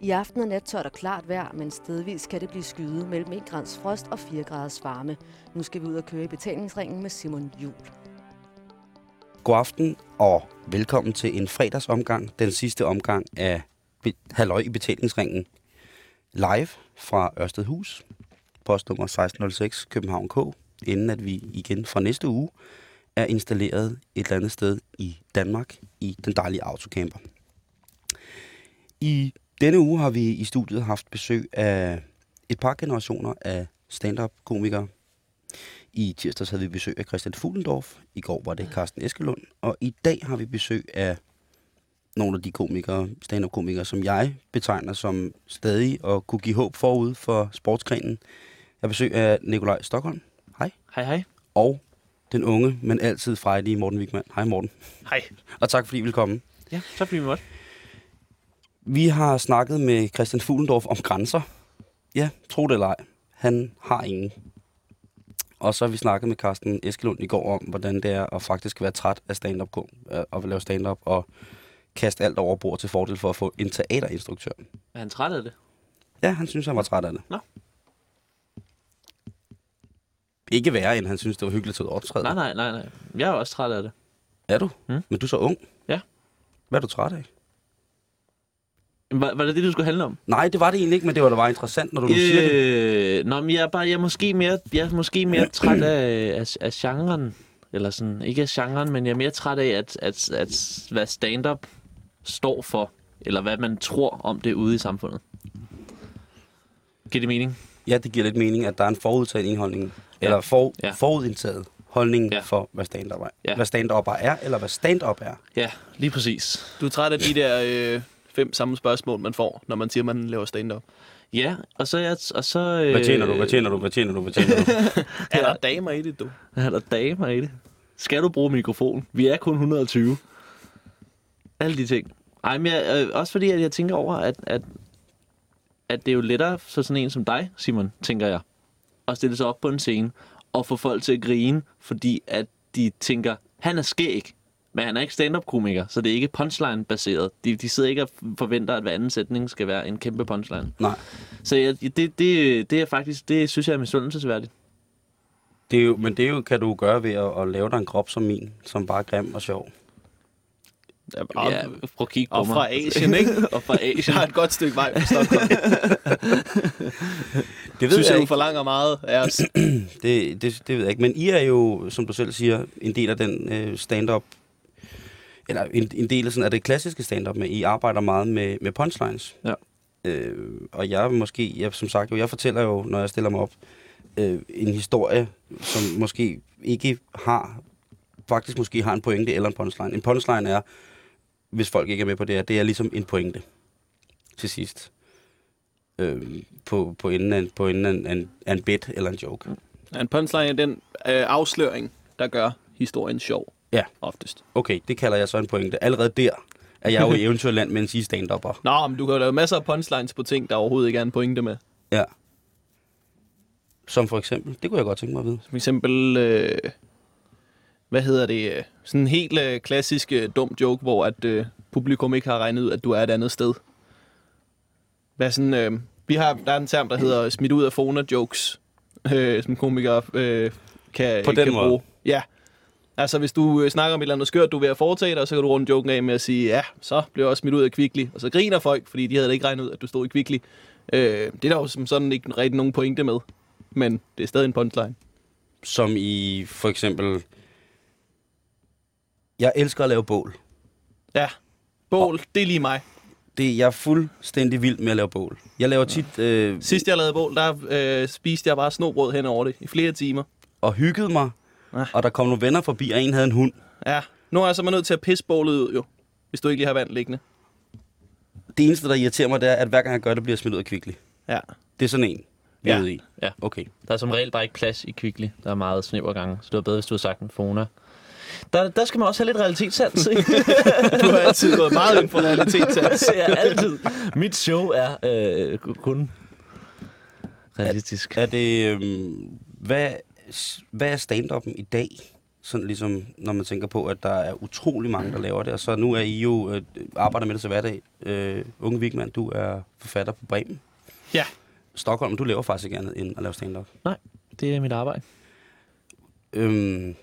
I aften og nat tørt og klart vejr, men stedvis kan det blive skyet mellem 1 grads frost og 4 graders varme. Nu skal vi ud og køre i betalingsringen med Simon Jul. God aften og velkommen til en fredagsomgang, den sidste omgang af Halløj i betalingsringen. Live fra Ørstedhus, postnummer 1606 København K, inden at vi igen fra næste uge er installeret et eller andet sted i Danmark i den dejlige autocamper. I denne uge har vi i studiet haft besøg af et par generationer af stand-up-komikere. I tirsdags havde vi besøg af Christian Fuglendorf. I går var det Carsten Eskelund. Og i dag har vi besøg af nogle af de komikere, stand-up-komikere, som jeg betegner som stadig og kunne give håb forud for sportsgrenen. Jeg besøg af Nikolaj Stockholm. Hej. Hej, hej. Og den unge, men altid frejdige Morten Wigman. Hej Morten. Hej. Og tak fordi I vil komme. Ja, tak fordi vi måtte. Vi har snakket med Christian Fuglendorf om grænser. Ja, tro det eller ej. Han har ingen. Og så har vi snakket med Carsten Eskelund i går om, hvordan det er at faktisk være træt af stand-up, at lave stand-up og kaste alt over bord til fordel for at få en teaterinstruktør. Er han træt af det? Ja, han synes, han var træt af det. Nå. Ikke værre, end han synes, det var hyggeligt at optræde. Nej, nej, nej, nej. Jeg er også træt af det. Er du? Mm. Men du er så ung. Ja. Hvad er du træt af? Var, var det det, du skulle handle om? Nej, det var det egentlig ikke, men det var da bare interessant, når du nu siger det. Øh, nå, men jeg er, bare, jeg er måske mere, jeg er måske mere træt af, af, af genren. Eller sådan, ikke af genren, men jeg er mere træt af, at, at, at hvad stand-up står for. Eller hvad man tror om det ude i samfundet. Giver det mening? Ja, det giver lidt mening, at der er en forudtaget indholdning, ja. eller for, ja. Forudindtaget holdning. Ja. for, hvad stand-up er. Ja. Hvad stand-up er, eller hvad stand-up er. Ja, lige præcis. Du er træt af de der øh, fem samme spørgsmål, man får, når man siger, man laver stand-up. Ja, og så... Jeg, og så øh, Hvad tjener du, hvad tjener du, hvad tjener du, hvad tjener du? Er der damer i det, du? Er der damer i det? Skal du bruge mikrofon? Vi er kun 120. Alle de ting. Ej, men jeg, øh, også fordi, at jeg tænker over, at, at, at det er jo lettere for sådan en som dig, Simon, tænker jeg, at stille sig op på en scene og få folk til at grine, fordi at de tænker, han er skæg, men han er ikke stand-up-komiker, så det er ikke punchline-baseret. De, de sidder ikke og forventer, at hver anden sætning skal være en kæmpe punchline. Nej, Så jeg, det, det, det er faktisk, det synes jeg er misundelsesværdigt. det er jo, men det er jo, kan du gøre ved at, at lave dig en krop som min, som bare er grim og sjov. Og, Ja, prøv at kigge på og mig. fra Asien, ikke? og fra Asien. Jeg har et godt stykke vej fra Stockholm. Det ved Synes jeg jeg, ikke. forlanger meget af os. Det, det, det ved jeg ikke. Men I er jo, som du selv siger, en del af den øh, stand-up, eller en, en del af, sådan, af det klassiske stand-up, med I arbejder meget med, med punchlines. Ja. Øh, og jeg måske, jeg, som sagt, jo, jeg fortæller jo, når jeg stiller mig op, øh, en historie, som måske ikke har, faktisk måske har en pointe eller en punchline. En punchline er, hvis folk ikke er med på det her, det er ligesom en pointe til sidst. Øh, på, på enden af, en- på enden af en, en, en bit eller en joke. Ja, En punchline er den øh, afsløring, der gør historien sjov. Ja. Oftest. Okay, det kalder jeg så en pointe. Allerede der er jeg jo i eventyrland, mens I er stand-upper. Nå, men du kan jo lave masser af punchlines på ting, der overhovedet ikke er en pointe med. Ja. Som for eksempel, det kunne jeg godt tænke mig at vide. For eksempel, øh, hvad hedder det, øh, sådan en helt øh, klassisk øh, dum joke, hvor at øh, publikum ikke har regnet ud, at du er et andet sted. Hvad sådan, øh, vi har, der er en term, der hedder smidt ud af fona jokes, øh, som komikere øh, kan, På den kan måde? bruge. Ja. Altså, hvis du øh, snakker om et eller andet skørt, du er ved at foretage dig, så kan du runde joken af med at sige, ja, så bliver jeg også smidt ud af Kvickly. Og så griner folk, fordi de havde da ikke regnet ud, at du stod i Kvickly. Øh, det er der jo som sådan ikke rigtig nogen pointe med. Men det er stadig en punchline. Som i for eksempel, jeg elsker at lave bål. Ja. Bål, det er lige mig. Det, jeg er fuldstændig vild med at lave bål. Jeg laver tit øh, Sidst jeg lavede bål, der øh, spiste jeg bare snobrød hen over det i flere timer. og hyggede mig, Ja. og der kom nogle venner forbi, og en havde en hund. Ja. Nu er jeg så nødt til at pisse bålet ud, jo. Hvis du ikke lige har vand liggende. Det eneste, der irriterer mig, det er, at hver gang jeg gør det, bliver jeg smidt ud af kvickly. Ja. Det er sådan en, vi er Ja. ude i. Ja. Okay. Der er som regel bare ikke plads i Kvickly. Der er meget snævergange, så det var bedre, hvis du havde sagt en Fona. Der, der skal man også have lidt realitetssans, ikke? Du har altid gået meget ind for realitetssans. er altid. Mit show er øh, kun realistisk. Er det, øh, hvad, hvad er stand-up'en i dag? sådan ligesom, når man tænker på, at der er utrolig mange, der laver det. Og så nu er I jo øh, arbejder med det til hverdag. Øh, unge Vigman, du er forfatter på Bremen. Ja. Stockholm, du laver faktisk ikke andet end at lave stand-up. Det er mit arbejde. Øhm,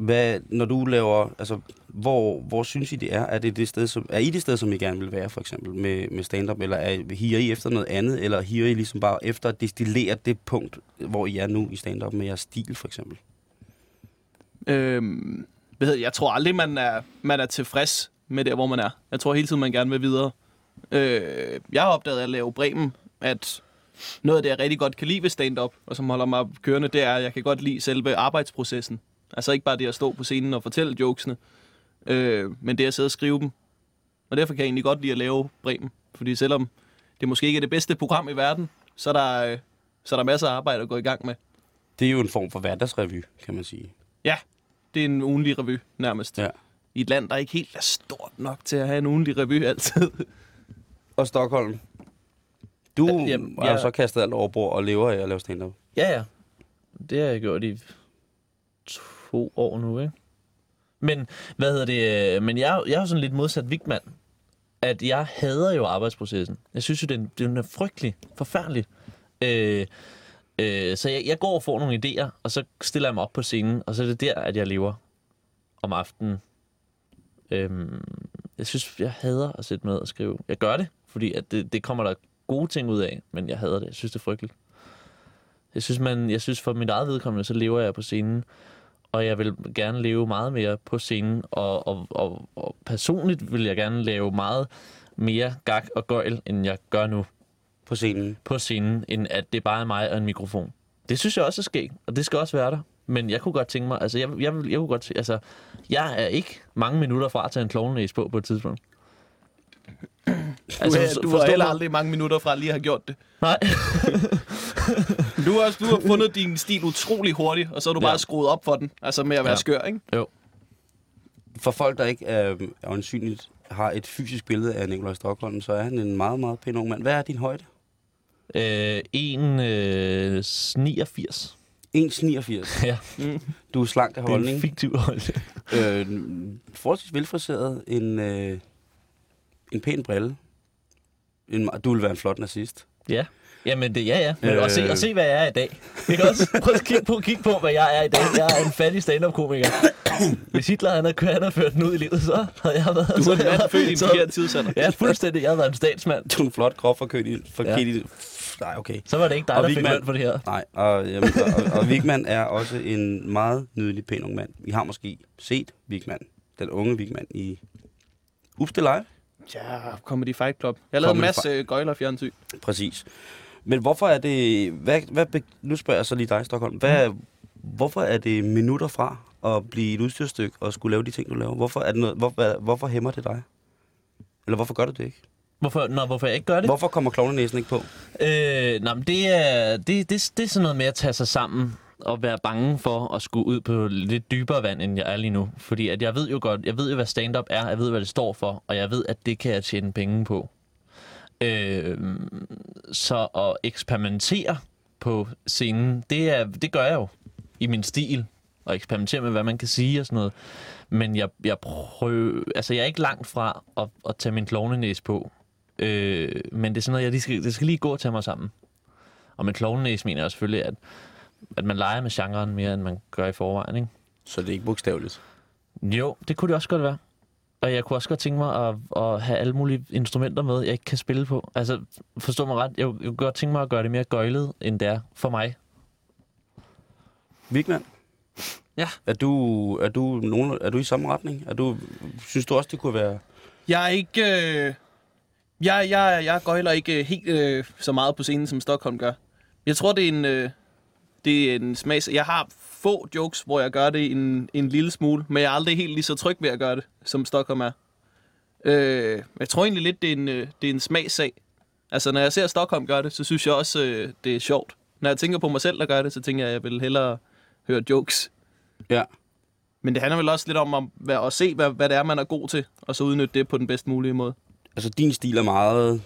hvad, når du laver, altså, hvor, hvor synes I det er? Er, det det sted, som, er I det sted, som I gerne vil være, for eksempel, med, med stand-up? Eller er, higer I efter noget andet? Eller higer I ligesom bare efter at destillere det punkt, hvor I er nu i stand-up med jeres stil, for eksempel? Øhm, jeg tror aldrig, man er, man er tilfreds med der, hvor man er. Jeg tror hele tiden, man gerne vil videre. Øh, jeg har opdaget at lave Bremen, at noget af det, jeg rigtig godt kan lide ved stand-up, og som holder mig kørende, det er, at jeg kan godt lide selve arbejdsprocessen. Altså ikke bare det at stå på scenen og fortælle jokesene, øh, men det at sidde og skrive dem. Og derfor kan jeg egentlig godt lide at lave Bremen. Fordi selvom det måske ikke er det bedste program i verden, så er der, øh, så er der masser af arbejde at gå i gang med. Det er jo en form for hverdagsrevy, kan man sige. Ja, det er en ugenlig revy, nærmest. Ja. I et land, der ikke helt er stort nok til at have en ugenlig revy altid. Og Stockholm, du Ja, jamen, har jeg- så kastet alt over bord og lever af at lave stand-up. Ja, ja. Det har jeg gjort i to år nu, ikke? Men, hvad hedder det? Øh, men jeg, jeg er jo sådan lidt modsat Vigman. At jeg hader jo arbejdsprocessen. Jeg synes jo, den, den er frygtelig, forfærdelig. Øh, øh, så jeg, jeg går og får nogle idéer, og så stiller jeg mig op på scenen, og så er det der, at jeg lever om aftenen. Øh, jeg synes, jeg hader at sætte med og skrive. Jeg gør det, fordi at det, det kommer der gode ting ud af, men jeg hader det. Jeg synes, det er frygteligt. Jeg synes, man, jeg synes for mit eget vedkommende, så lever jeg på scenen, og jeg vil gerne leve meget mere på scenen, og, og, og, og personligt vil jeg gerne lave meget mere gag og gøjl, end jeg gør nu På scenen. på scenen, end at det bare er mig og en mikrofon. Det synes jeg også er skægt, og det skal også være der. Men jeg kunne godt tænke mig, altså jeg, jeg, jeg kunne godt, altså jeg er ikke mange minutter fra at tage en klovnenæs på på et tidspunkt. Du, altså, så- du forstå har heller aldrig mange minutter fra lige at have gjort det. Nej. Du har, også, du har fundet din stil utrolig hurtigt, og så har du Ja. bare skruet op for den. Altså med at være Ja. skør, ikke? For folk, der ikke er, er øjensynligt har et fysisk billede af Nikolaj Stockholm, så er han en meget, meget pæn ung mand. Hvad er din højde? Øh, en øh, 89. 1,89. Ja, Du er slank af det er en holdning. fiktiv hold. Øh, forholdsvis velfriseret. En, øh, en pæn brille. En, du vil være en flot nazist. Ja. Jamen, det, ja, ja. Men Øh. og, se, og se, hvad jeg er i dag. Ikke også? Prøv at kigge på, kig på, hvad jeg er i dag. Jeg er en fattig stand-up-komiker. Hvis Hitler han havde, kørt, han havde ført den ud i livet, så havde jeg været... Du er en mand født i en forkert tidsalder. Ja, fuldstændig. Jeg havde været en statsmand. Du er en flot, grov forkert i... Forkert Ja. i Nej, okay. Så var det ikke dig, Og der fik Vigman- løn for det her. Nej, og, jamen, og, og Vigman er også en meget nydelig, pæn ung mand. Vi har måske set Vigman, den unge Vigman, i Upste Live. Ja, Comedy Fight Club. Jeg lavet en masse øh, gøjler fjernsyn. Præcis. Men hvorfor er det... Hvad, hvad, nu spørger jeg så lige dig, Stockholm. Hvad, Mm. Hvorfor er det minutter fra at blive et udstyrstykke og skulle lave de ting, du laver? Hvorfor, er det noget, hvorfor, hvorfor hæmmer det dig? Eller hvorfor gør du det ikke? Hvorfor, nå, hvorfor jeg ikke gør det? Hvorfor kommer klovnenæsen ikke på? Øh, nå, men det er, det, det, det er sådan noget med at tage sig sammen og være bange for at skulle ud på lidt dybere vand, end jeg er lige nu. Fordi at jeg ved jo godt, jeg ved jo, hvad stand-up er, jeg ved, hvad det står for, og jeg ved, at det kan jeg tjene penge på. Øh, så at eksperimentere på scenen, det, er, det gør jeg jo i min stil, og eksperimentere med, hvad man kan sige og sådan noget. Men jeg, jeg prøver, altså jeg er ikke langt fra at, at tage min klovnenæs på. Øh, men det er sådan noget, jeg lige skal, det skal lige gå tage mig sammen. Og med klovnenæs mener jeg selvfølgelig, at, at man leger med genren mere, end man gør i forvejen, ikke? Så det er ikke bogstaveligt. Jo, det kunne det også godt være. Og jeg kunne også godt tænke mig at, at have alle mulige instrumenter med, jeg ikke kan spille på. Altså, forstå mig ret, jeg, jeg kunne godt tænke mig at gøre det mere gøjlet, end det er for mig. Vigman? Ja. Er du, er, du nogen, er du i samme retning? Er du, synes du også, det kunne være... Jeg er ikke... Øh, jeg, jeg, jeg gøjler ikke helt øh, så meget på scenen, som Stockholm gør. Jeg tror, det er en, øh, det er en smags... Jeg har få jokes, hvor jeg gør det en, en lille smule, men jeg er aldrig helt lige så tryg ved at gøre det, som Stockholm er. Øh, jeg tror egentlig lidt, det er en, øh, det er en smagssag. Altså, når jeg ser Stockholm gøre det, så synes jeg også, øh, det er sjovt. Når jeg tænker på mig selv, der gør det, så tænker jeg, at jeg vil hellere høre jokes. Ja. Men det handler vel også lidt om at, være- at se, hvad, hvad det er, man er god til, og så udnytte det på den bedst mulige måde. Altså, din stil er meget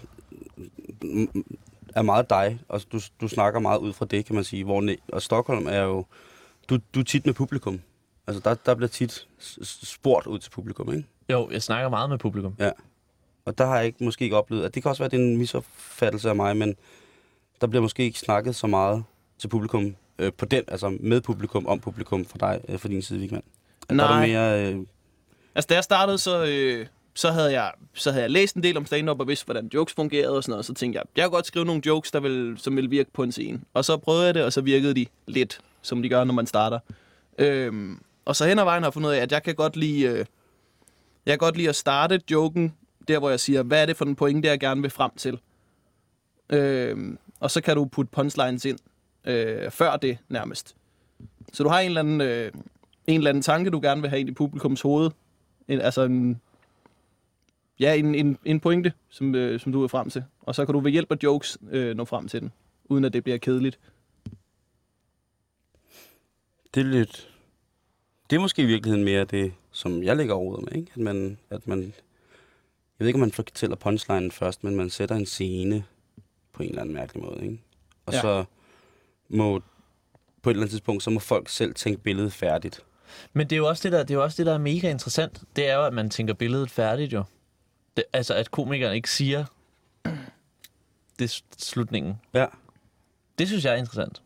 er meget dig, og du, du snakker meget ud fra det, kan man sige. Hvor, og Stockholm er jo, du, du er tit med publikum. Altså, der, der bliver tit spurgt ud til publikum, ikke? Jo, jeg snakker meget med publikum. Og der har jeg ikke, måske ikke oplevet, at det kan også være, at det er en misopfattelse af mig, men der bliver måske ikke snakket så meget til publikum, øh, på den, altså med publikum, om publikum fra dig, øh, fra din side, Vigman. At Der er Nej. det mere, øh, Altså, da jeg startede, så, øh, så, havde jeg, så havde jeg læst en del om stand-up og vidste, hvordan jokes fungerede og sådan noget. Så tænkte jeg, jeg kunne godt skrive nogle jokes, der vil, som vil virke på en scene. Og så prøvede jeg det, og så virkede de lidt, som de gør, når man starter. Øhm, og så hen ad vejen har jeg fundet ud af, at jeg kan godt lide, øh, jeg kan godt lide at starte joken, der hvor jeg siger, hvad er det for en pointe, jeg gerne vil frem til. Øhm, og så kan du putte punchlines ind øh, før det nærmest. Så du har en eller anden, øh, en eller anden tanke, du gerne vil have ind i publikums hoved. En, altså en, ja, en, en, en pointe, som, øh, som du er frem til. Og så kan du ved hjælp af jokes øh, nå frem til den, uden at det bliver kedeligt det er lidt... Det er måske i virkeligheden mere det, som jeg lægger ordet med, ikke? At man, at man... Jeg ved ikke, om man fortæller punchlinen først, men man sætter en scene på en eller anden mærkelig måde, ikke? Og Ja. så må... På et eller andet tidspunkt, så må folk selv tænke billedet færdigt. Men det er jo også det, der, det er, jo også det, der er mega interessant. Det er jo, at man tænker billedet færdigt jo. Det, altså, at komikeren ikke siger, det slutningen. Ja. Det synes jeg er interessant.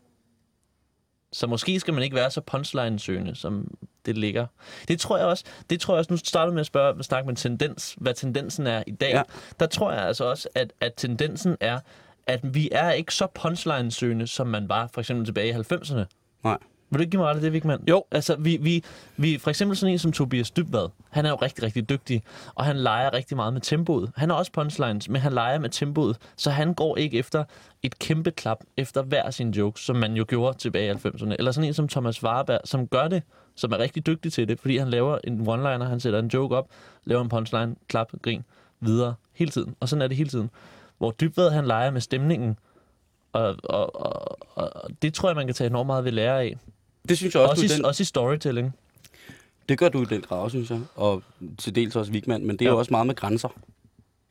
Så måske skal man ikke være så punchline-søgende, som det ligger. Det tror jeg også, det tror jeg også nu starter med at spørge, at snakke med tendens, hvad tendensen er i dag. Ja. Der tror jeg altså også, at, at tendensen er, at vi er ikke så punchline-søgende, som man var for eksempel tilbage i 90'erne. Nej. Vil du ikke give mig ret i det, Vigman? Jo. Altså, vi, vi, vi, for eksempel sådan en som Tobias Dybvad, han er jo rigtig, rigtig dygtig, og han leger rigtig meget med tempoet. Han har også punchlines, men han leger med tempoet, så han går ikke efter et kæmpe klap efter hver sin jokes, som man jo gjorde tilbage i 90'erne. Eller sådan en som Thomas Warberg, som gør det, som er rigtig dygtig til det, fordi han laver en one-liner, han sætter en joke op, laver en punchline, klap, grin, videre, hele tiden. Og sådan er det hele tiden. Hvor Dybvad, han leger med stemningen, og, og, og, og det tror jeg, man kan tage enormt meget ved lære af. Det synes jeg også, Også, du, i, den, også i storytelling. det gør du i den grad, synes jeg. Og til dels også Vigman, men det er Ja. jo også meget med grænser.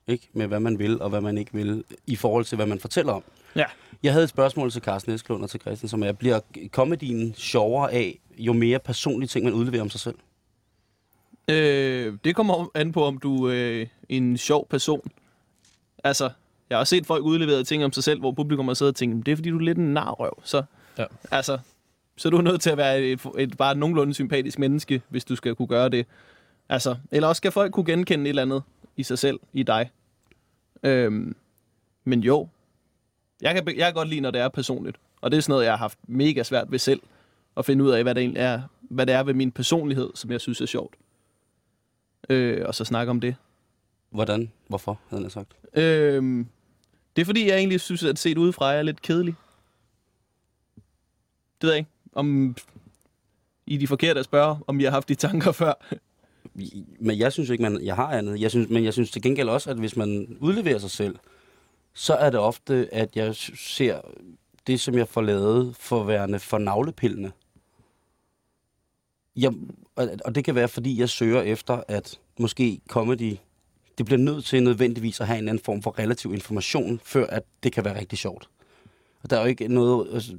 Ikke? Med hvad man vil og hvad man ikke vil, i forhold til, hvad man fortæller om. Ja. Jeg havde et spørgsmål til Carsten Esklund og til Christian, som er, bliver komedien sjovere af, jo mere personlige ting, man udleverer om sig selv? Øh, det kommer an på, om du øh, er en sjov person. Altså, jeg har set folk udlevere ting om sig selv, hvor publikum har siddet og tænkt, det er fordi, du er lidt en narrøv. Så, Ja. altså, så er du nødt til at være et, et bare nogenlunde sympatisk menneske, hvis du skal kunne gøre det. Altså, eller også skal folk kunne genkende et eller andet i sig selv, i dig. Øhm, men jo, jeg kan, jeg kan godt lide, når det er personligt. Og det er sådan noget, jeg har haft mega svært ved selv, at finde ud af, hvad det egentlig er, hvad det er ved min personlighed, som jeg synes er sjovt. Øh, og så snakke om det. Hvordan? Hvorfor, havde jeg sagt. Øhm, det er fordi, jeg egentlig synes, at set udefra er lidt kedelig. Det ved jeg ikke. Om I er de forkerte at spørge, om I har haft de tanker før. Men jeg synes ikke, man, jeg har andet. Jeg synes, men jeg synes til gengæld også, at hvis man udleverer sig selv, så er det ofte, at jeg ser det, som jeg får lavet, for værende for navlepillende. Jeg, og, det kan være, fordi jeg søger efter, at måske comedy, det bliver nødt til nødvendigvis at have en anden form for relativ information, før at det kan være rigtig sjovt. Og der er jo ikke noget, altså,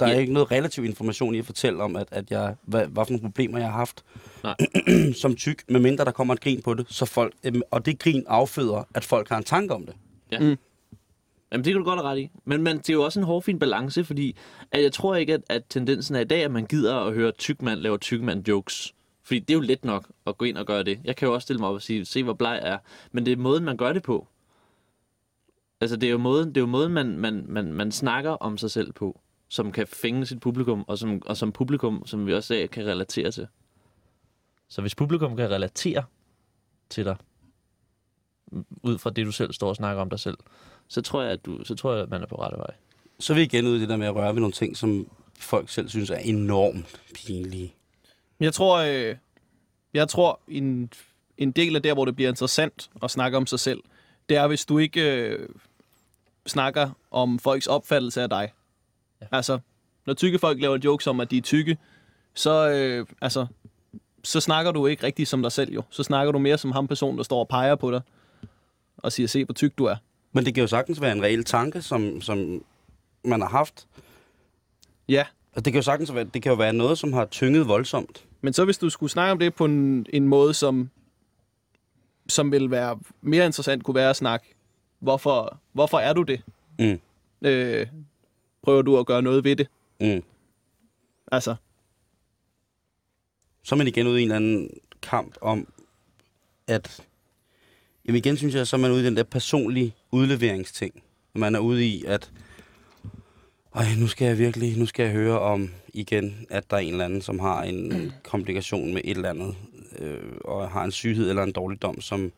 der er Ja. ikke noget relativ information i at fortælle om, at, at jeg, hvad, hvad for nogle problemer jeg har haft som tyk, medmindre der kommer et grin på det, så folk, øhm, og det grin afføder, at folk har en tanke om det. Jamen, det kan du godt have ret i. Men, men det er jo også en hårfin balance, fordi at jeg tror ikke, at, at tendensen er i dag, at man gider at høre tyk mand lave tyk mand jokes. Fordi det er jo let nok at gå ind og gøre det. Jeg kan jo også stille mig op og sige, se hvor bleg jeg er. Men det er måden, man gør det på. Altså, det er jo måden, det er jo måden man, man, man, man snakker om sig selv på, som kan fænge sit publikum, og som, og som publikum, som vi også sagde, kan relatere til. Så hvis publikum kan relatere til dig, ud fra det, du selv står og snakker om dig selv, så tror jeg, at, du, så tror jeg, at man er på rette vej. Så er vi igen ude i det der med at røre ved nogle ting, som folk selv synes er enormt pinlige. Jeg tror, øh, jeg tror en, en del af der, hvor det bliver interessant at snakke om sig selv, det er, hvis du ikke øh, snakker om folks opfattelse af dig. Ja. Altså, når tykke folk laver jokes om, at de er tykke, så, øh, altså, så snakker du ikke rigtig som dig selv jo. Så snakker du mere som ham person, der står og peger på dig og siger, se hvor tyk du er. Men det kan jo sagtens være en reel tanke, som, som man har haft. Ja, Og det kan jo sagtens være, det kan jo være noget, som har tynget voldsomt. Men så hvis du skulle snakke om det på en, en måde, som, som vil være mere interessant, kunne være at snakke, hvorfor, hvorfor er du det? Mm. Øh, prøver du at gøre noget ved det? Mm. Altså, Så er man igen ude i en eller anden kamp om, at... Jamen igen synes jeg, så er man ude i den der personlige udleveringsting. Man er ude i, at... Ej, nu skal jeg virkelig, nu skal jeg høre om igen, at der er en eller anden, som har en komplikation med et eller andet, øh, og har en syghed eller en dårligdom, som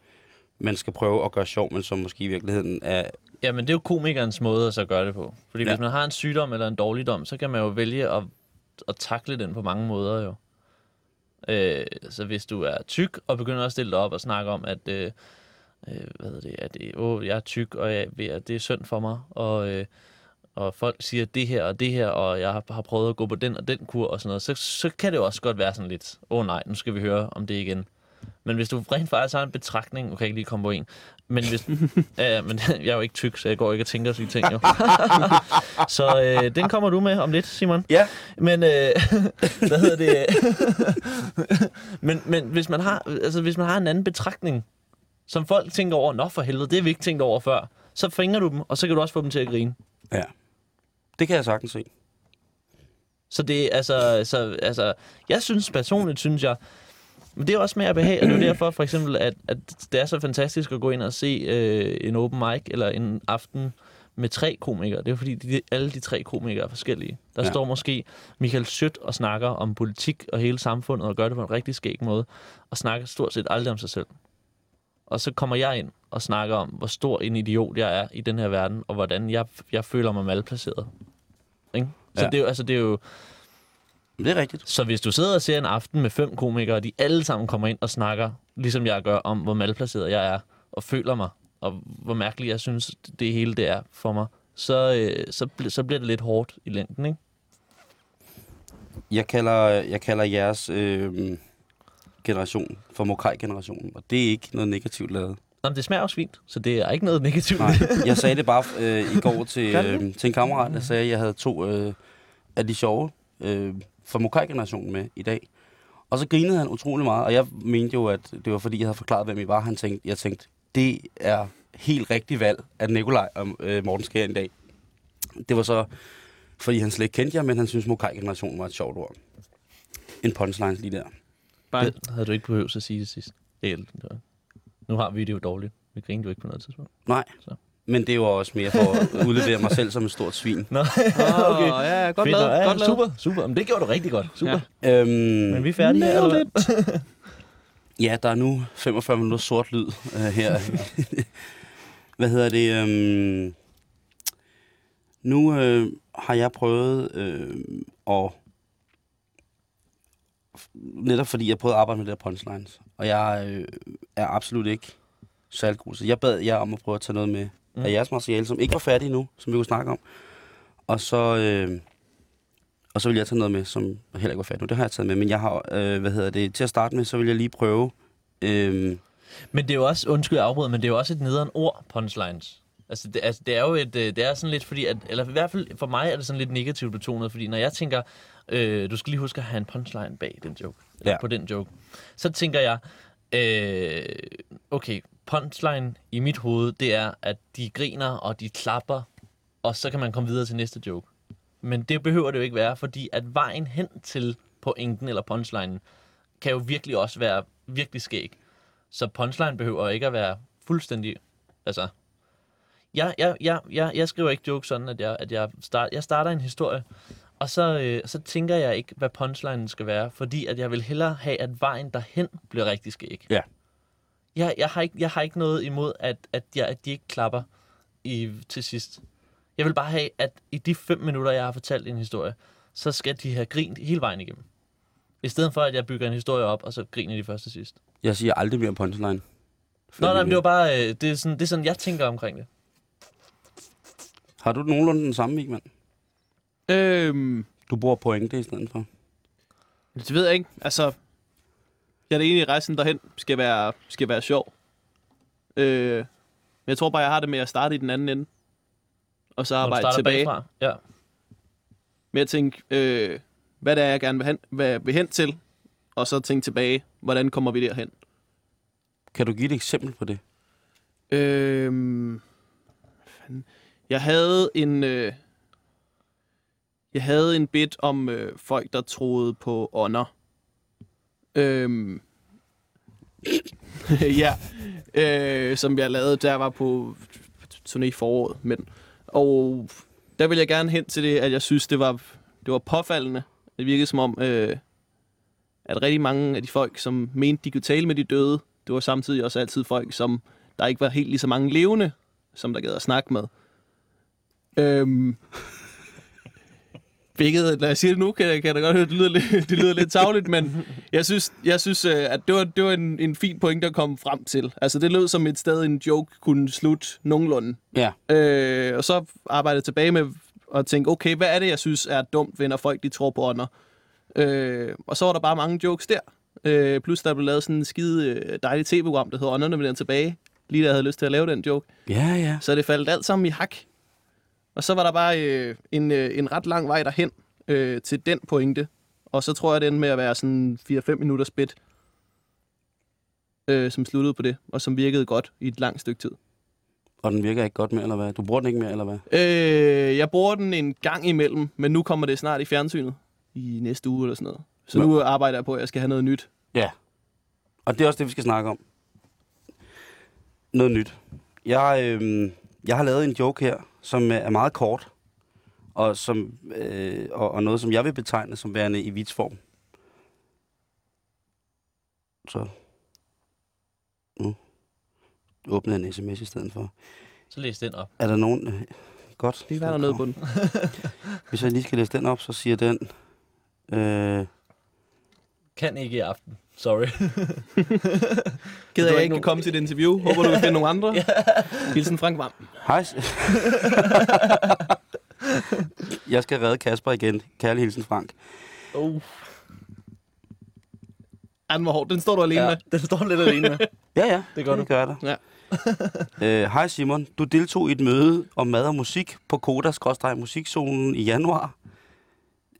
man skal prøve at gøre sjov, men som måske i virkeligheden er... Jamen, det er jo komikernes måde at så gøre det på. Fordi Ja. ja. hvis man har en sygdom eller en dårligdom, så kan man jo vælge at, at takle den på mange måder jo. Øh, så hvis du er tyk og begynder at stille dig op og snakke om, at, øh, øh, hvad hedder det, at øh, åh, jeg er tyk, og jeg, det er synd for mig, og, øh, og folk siger det her og det her, og jeg har, har prøvet at gå på den og den kur og sådan noget, så, så kan det jo også godt være sådan lidt, åh oh, nej, nu skal vi høre om det igen. Men hvis du rent faktisk har en betragtning, kan jeg ikke lige komme på en, men hvis, ja, men jeg er jo ikke tyk, så jeg går ikke og tænker sige ting jo. så øh, den kommer du med om lidt, Simon. Ja. Men, øh, hvad hedder det? men, men hvis, man har, altså, hvis man har en anden betragtning, som folk tænker over, nå for helvede, det har vi ikke tænkt over før, så finger du dem, og så kan du også få dem til at grine. Ja. Det kan jeg sagtens se. Så det er altså, altså, altså, jeg synes personligt, synes jeg, men det er også med at behage, og det er derfor for eksempel, at, at det er så fantastisk at gå ind og se øh, en open mic, eller en aften med tre komikere. Det er fordi, de, alle de tre komikere er forskellige. Der Ja. står måske Michael Schødt og snakker om politik og hele samfundet, og gør det på en rigtig skæg måde, og snakker stort set aldrig om sig selv. Og så kommer jeg ind og snakker om, hvor stor en idiot jeg er i den her verden, og hvordan jeg, jeg føler mig malplaceret. Ikke? Så Ja. det er jo, altså, det er jo, Det er rigtigt. så hvis du sidder og ser en aften med fem komikere, og de alle sammen kommer ind og snakker, ligesom jeg gør, om hvor malplaceret jeg er, og føler mig, og hvor mærkeligt jeg synes, det hele det er for mig, så, øh, så, så bliver det lidt hårdt i længden, ikke? Jeg kalder, jeg kalder jeres øh, generation for Mokai-generationen, og det er ikke noget negativt lavet. Nå, men det smager også fint, så det er ikke noget negativt. Nej, jeg sagde det bare øh, i går til, øh, til en kammerat. Jeg sagde, at jeg havde to øh, af de sjove øh, fra Mokai-generationen med i dag. Og så grinede han utrolig meget, og jeg mente jo, at det var fordi, jeg havde forklaret, hvem I var. Han tænkte, jeg tænkte, det er helt rigtigt valg, at Nikolaj og øh, Morten skal i dag. Det var så, fordi han slet ikke kendte jer, men han synes, Mokai-generationen var et sjovt ord. En punchline lige der. bare, Det havde du ikke behøvet at sige det sidst. Det nu har vi det jo dårligt. Vi griner jo ikke på noget tidspunkt. Nej, Så. Men det jo også mere for at udlevere mig selv som et stort svin. Nå, okay. ja, godt lavet, ja, godt lavet. Super, super. Men det gjorde du rigtig godt. Super. Ja. Øhm, Men vi er færdige her, eller? Ja, der er nu 45 minutter sort lyd øh, her. Hvad hedder det? Øhm, nu øh, har jeg prøvet øh, at... Netop fordi jeg prøvede at arbejde med de der punchlines. Og jeg øh, er absolut ikke Så jeg bad jer om at prøve at tage noget med mm. Af jeres materiale, som ikke var færdigt endnu, som vi kunne snakke om. Og så... Øh, og så vil jeg tage noget med, som heller ikke var færdigt nu. Det har jeg taget med. Men jeg har, øh, hvad hedder det, til at starte med, så vil jeg lige prøve... Øh, Men det er jo også, undskyld jeg afbryder, men det er jo også et nederen ord, punchlines. Altså det, altså, det er jo et, øh, det er sådan lidt fordi, at, eller i hvert fald for mig er det sådan lidt negativt betonet, fordi når jeg tænker, øh, du skal lige huske at have en punchline bag den joke, eller Ja. på den joke, så tænker jeg, øh, okay, punchline i mit hoved, det er, at de griner, og de klapper, og så kan man komme videre til næste joke. Men det behøver det jo ikke være, fordi at vejen hen til pointen eller punchlinen, kan jo virkelig også være virkelig skæg. Så punchline behøver ikke at være fuldstændig... Altså, jeg, jeg, jeg, jeg, jeg skriver ikke jokes sådan, at jeg, at jeg, start, jeg starter en historie, og så, øh, så tænker jeg ikke, hvad punchlinen skal være, fordi at jeg vil hellere have, at vejen derhen bliver rigtig skæg. Ja. Jeg, jeg, har, ikke, jeg har ikke noget imod, at, at, jeg, at de ikke klapper i, til sidst. Jeg vil bare have, at i de fem minutter, jeg har fortalt en historie, så skal de have grint hele vejen igennem. I stedet for, at jeg bygger en historie op, og så griner de først til sidst. jeg siger aldrig mere punchline. Nå, nej, men det var bare, øh, det er, sådan, det er sådan, jeg tænker omkring det. Har du nogenlunde den samme, Vigman? Øhm, Du bruger pointe i stedet for. det ved jeg ikke. Altså, jeg er det egentlig, at rejsen derhen skal være, skal være sjov. Øh, men jeg tror bare, jeg har det med at starte i den anden ende. Og så arbejde tilbage. bagfra. Ja. med at tænke, øh, hvad det er, jeg gerne vil hen, hvad, vil hen til, og så tænke tilbage, hvordan kommer vi derhen? Kan du give et eksempel på det? Øhm, fanden. jeg havde en, øh, jeg havde en bit om øh, folk, der troede på ånder. Øhm, ja, øh, som jeg lavede, der var på turné i foråret. Men, og der vil jeg gerne hen til det, at jeg synes, det var, det var påfaldende. Det virkede som om, øh, at rigtig mange af de folk, som mente, de kunne tale med de døde, det var samtidig også altid folk, som der ikke var helt lige så mange levende, som der gad at snakke med. Øhm, hvilket, når jeg siger det nu, kan, jeg- kan jeg da godt høre, det lyder lidt, det lyder lidt tavligt, men jeg synes, jeg synes øh, at det var, det var en, en fin point at komme frem til. Altså, det lød som et sted, en joke kunne slutte nogenlunde. Ja. Øh, og så arbejdede jeg tilbage med at tænke, okay, hvad er det, jeg synes er dumt ved, når folk de tror på ånder? Øh, og så var der bare mange jokes der. Øh, plus der blev lavet sådan en skide øh, dejligt tv-program, der hedder Ånderne vender tilbage. Lige da jeg havde lyst til at lave den joke. Ja, ja. Så det faldt alt sammen i hak. Og så var der bare øh, en, øh, en ret lang vej derhen øh, til den pointe. Og så tror jeg, endte med at være sådan 4-5 minutter spæt, øh, som sluttede på det, og som virkede godt i et langt stykke tid. Og den virker ikke godt mere, eller hvad? Du bruger den ikke mere, eller hvad? Øh, jeg bruger den en gang imellem, men nu kommer det snart i fjernsynet i næste uge eller sådan noget. Så Nå. nu arbejder jeg på, at jeg skal have noget nyt. Ja. Og det er også det, vi skal snakke om. Noget nyt. Jeg, øh, jeg har lavet en joke her, som er meget kort, og, som, øh, og, og noget, som jeg vil betegne som værende i vitsform. Så. Nu åbner jeg en sms i stedet for. Så læs den op. Er der nogen... Øh, godt. Det være, der er noget på den. Hvis jeg lige skal læse den op, så siger den... Øh, Kan ikke i aften. Sorry. Gider Du jeg ikke nogen- komme til et interview. Håber, du kan finde nogle andre. Hilsen Frank Vam. Hej. jeg skal redde Kasper igen. Kærlig hilsen, Frank. Oh, Ja, den var hård. Den står du alene ja, med. den står lidt alene med. Ja, ja. Det gør du. Det gør der. Ja. Øh, Hej Simon. Du deltog i et møde om mad og musik på Koda-musikzonen i januar.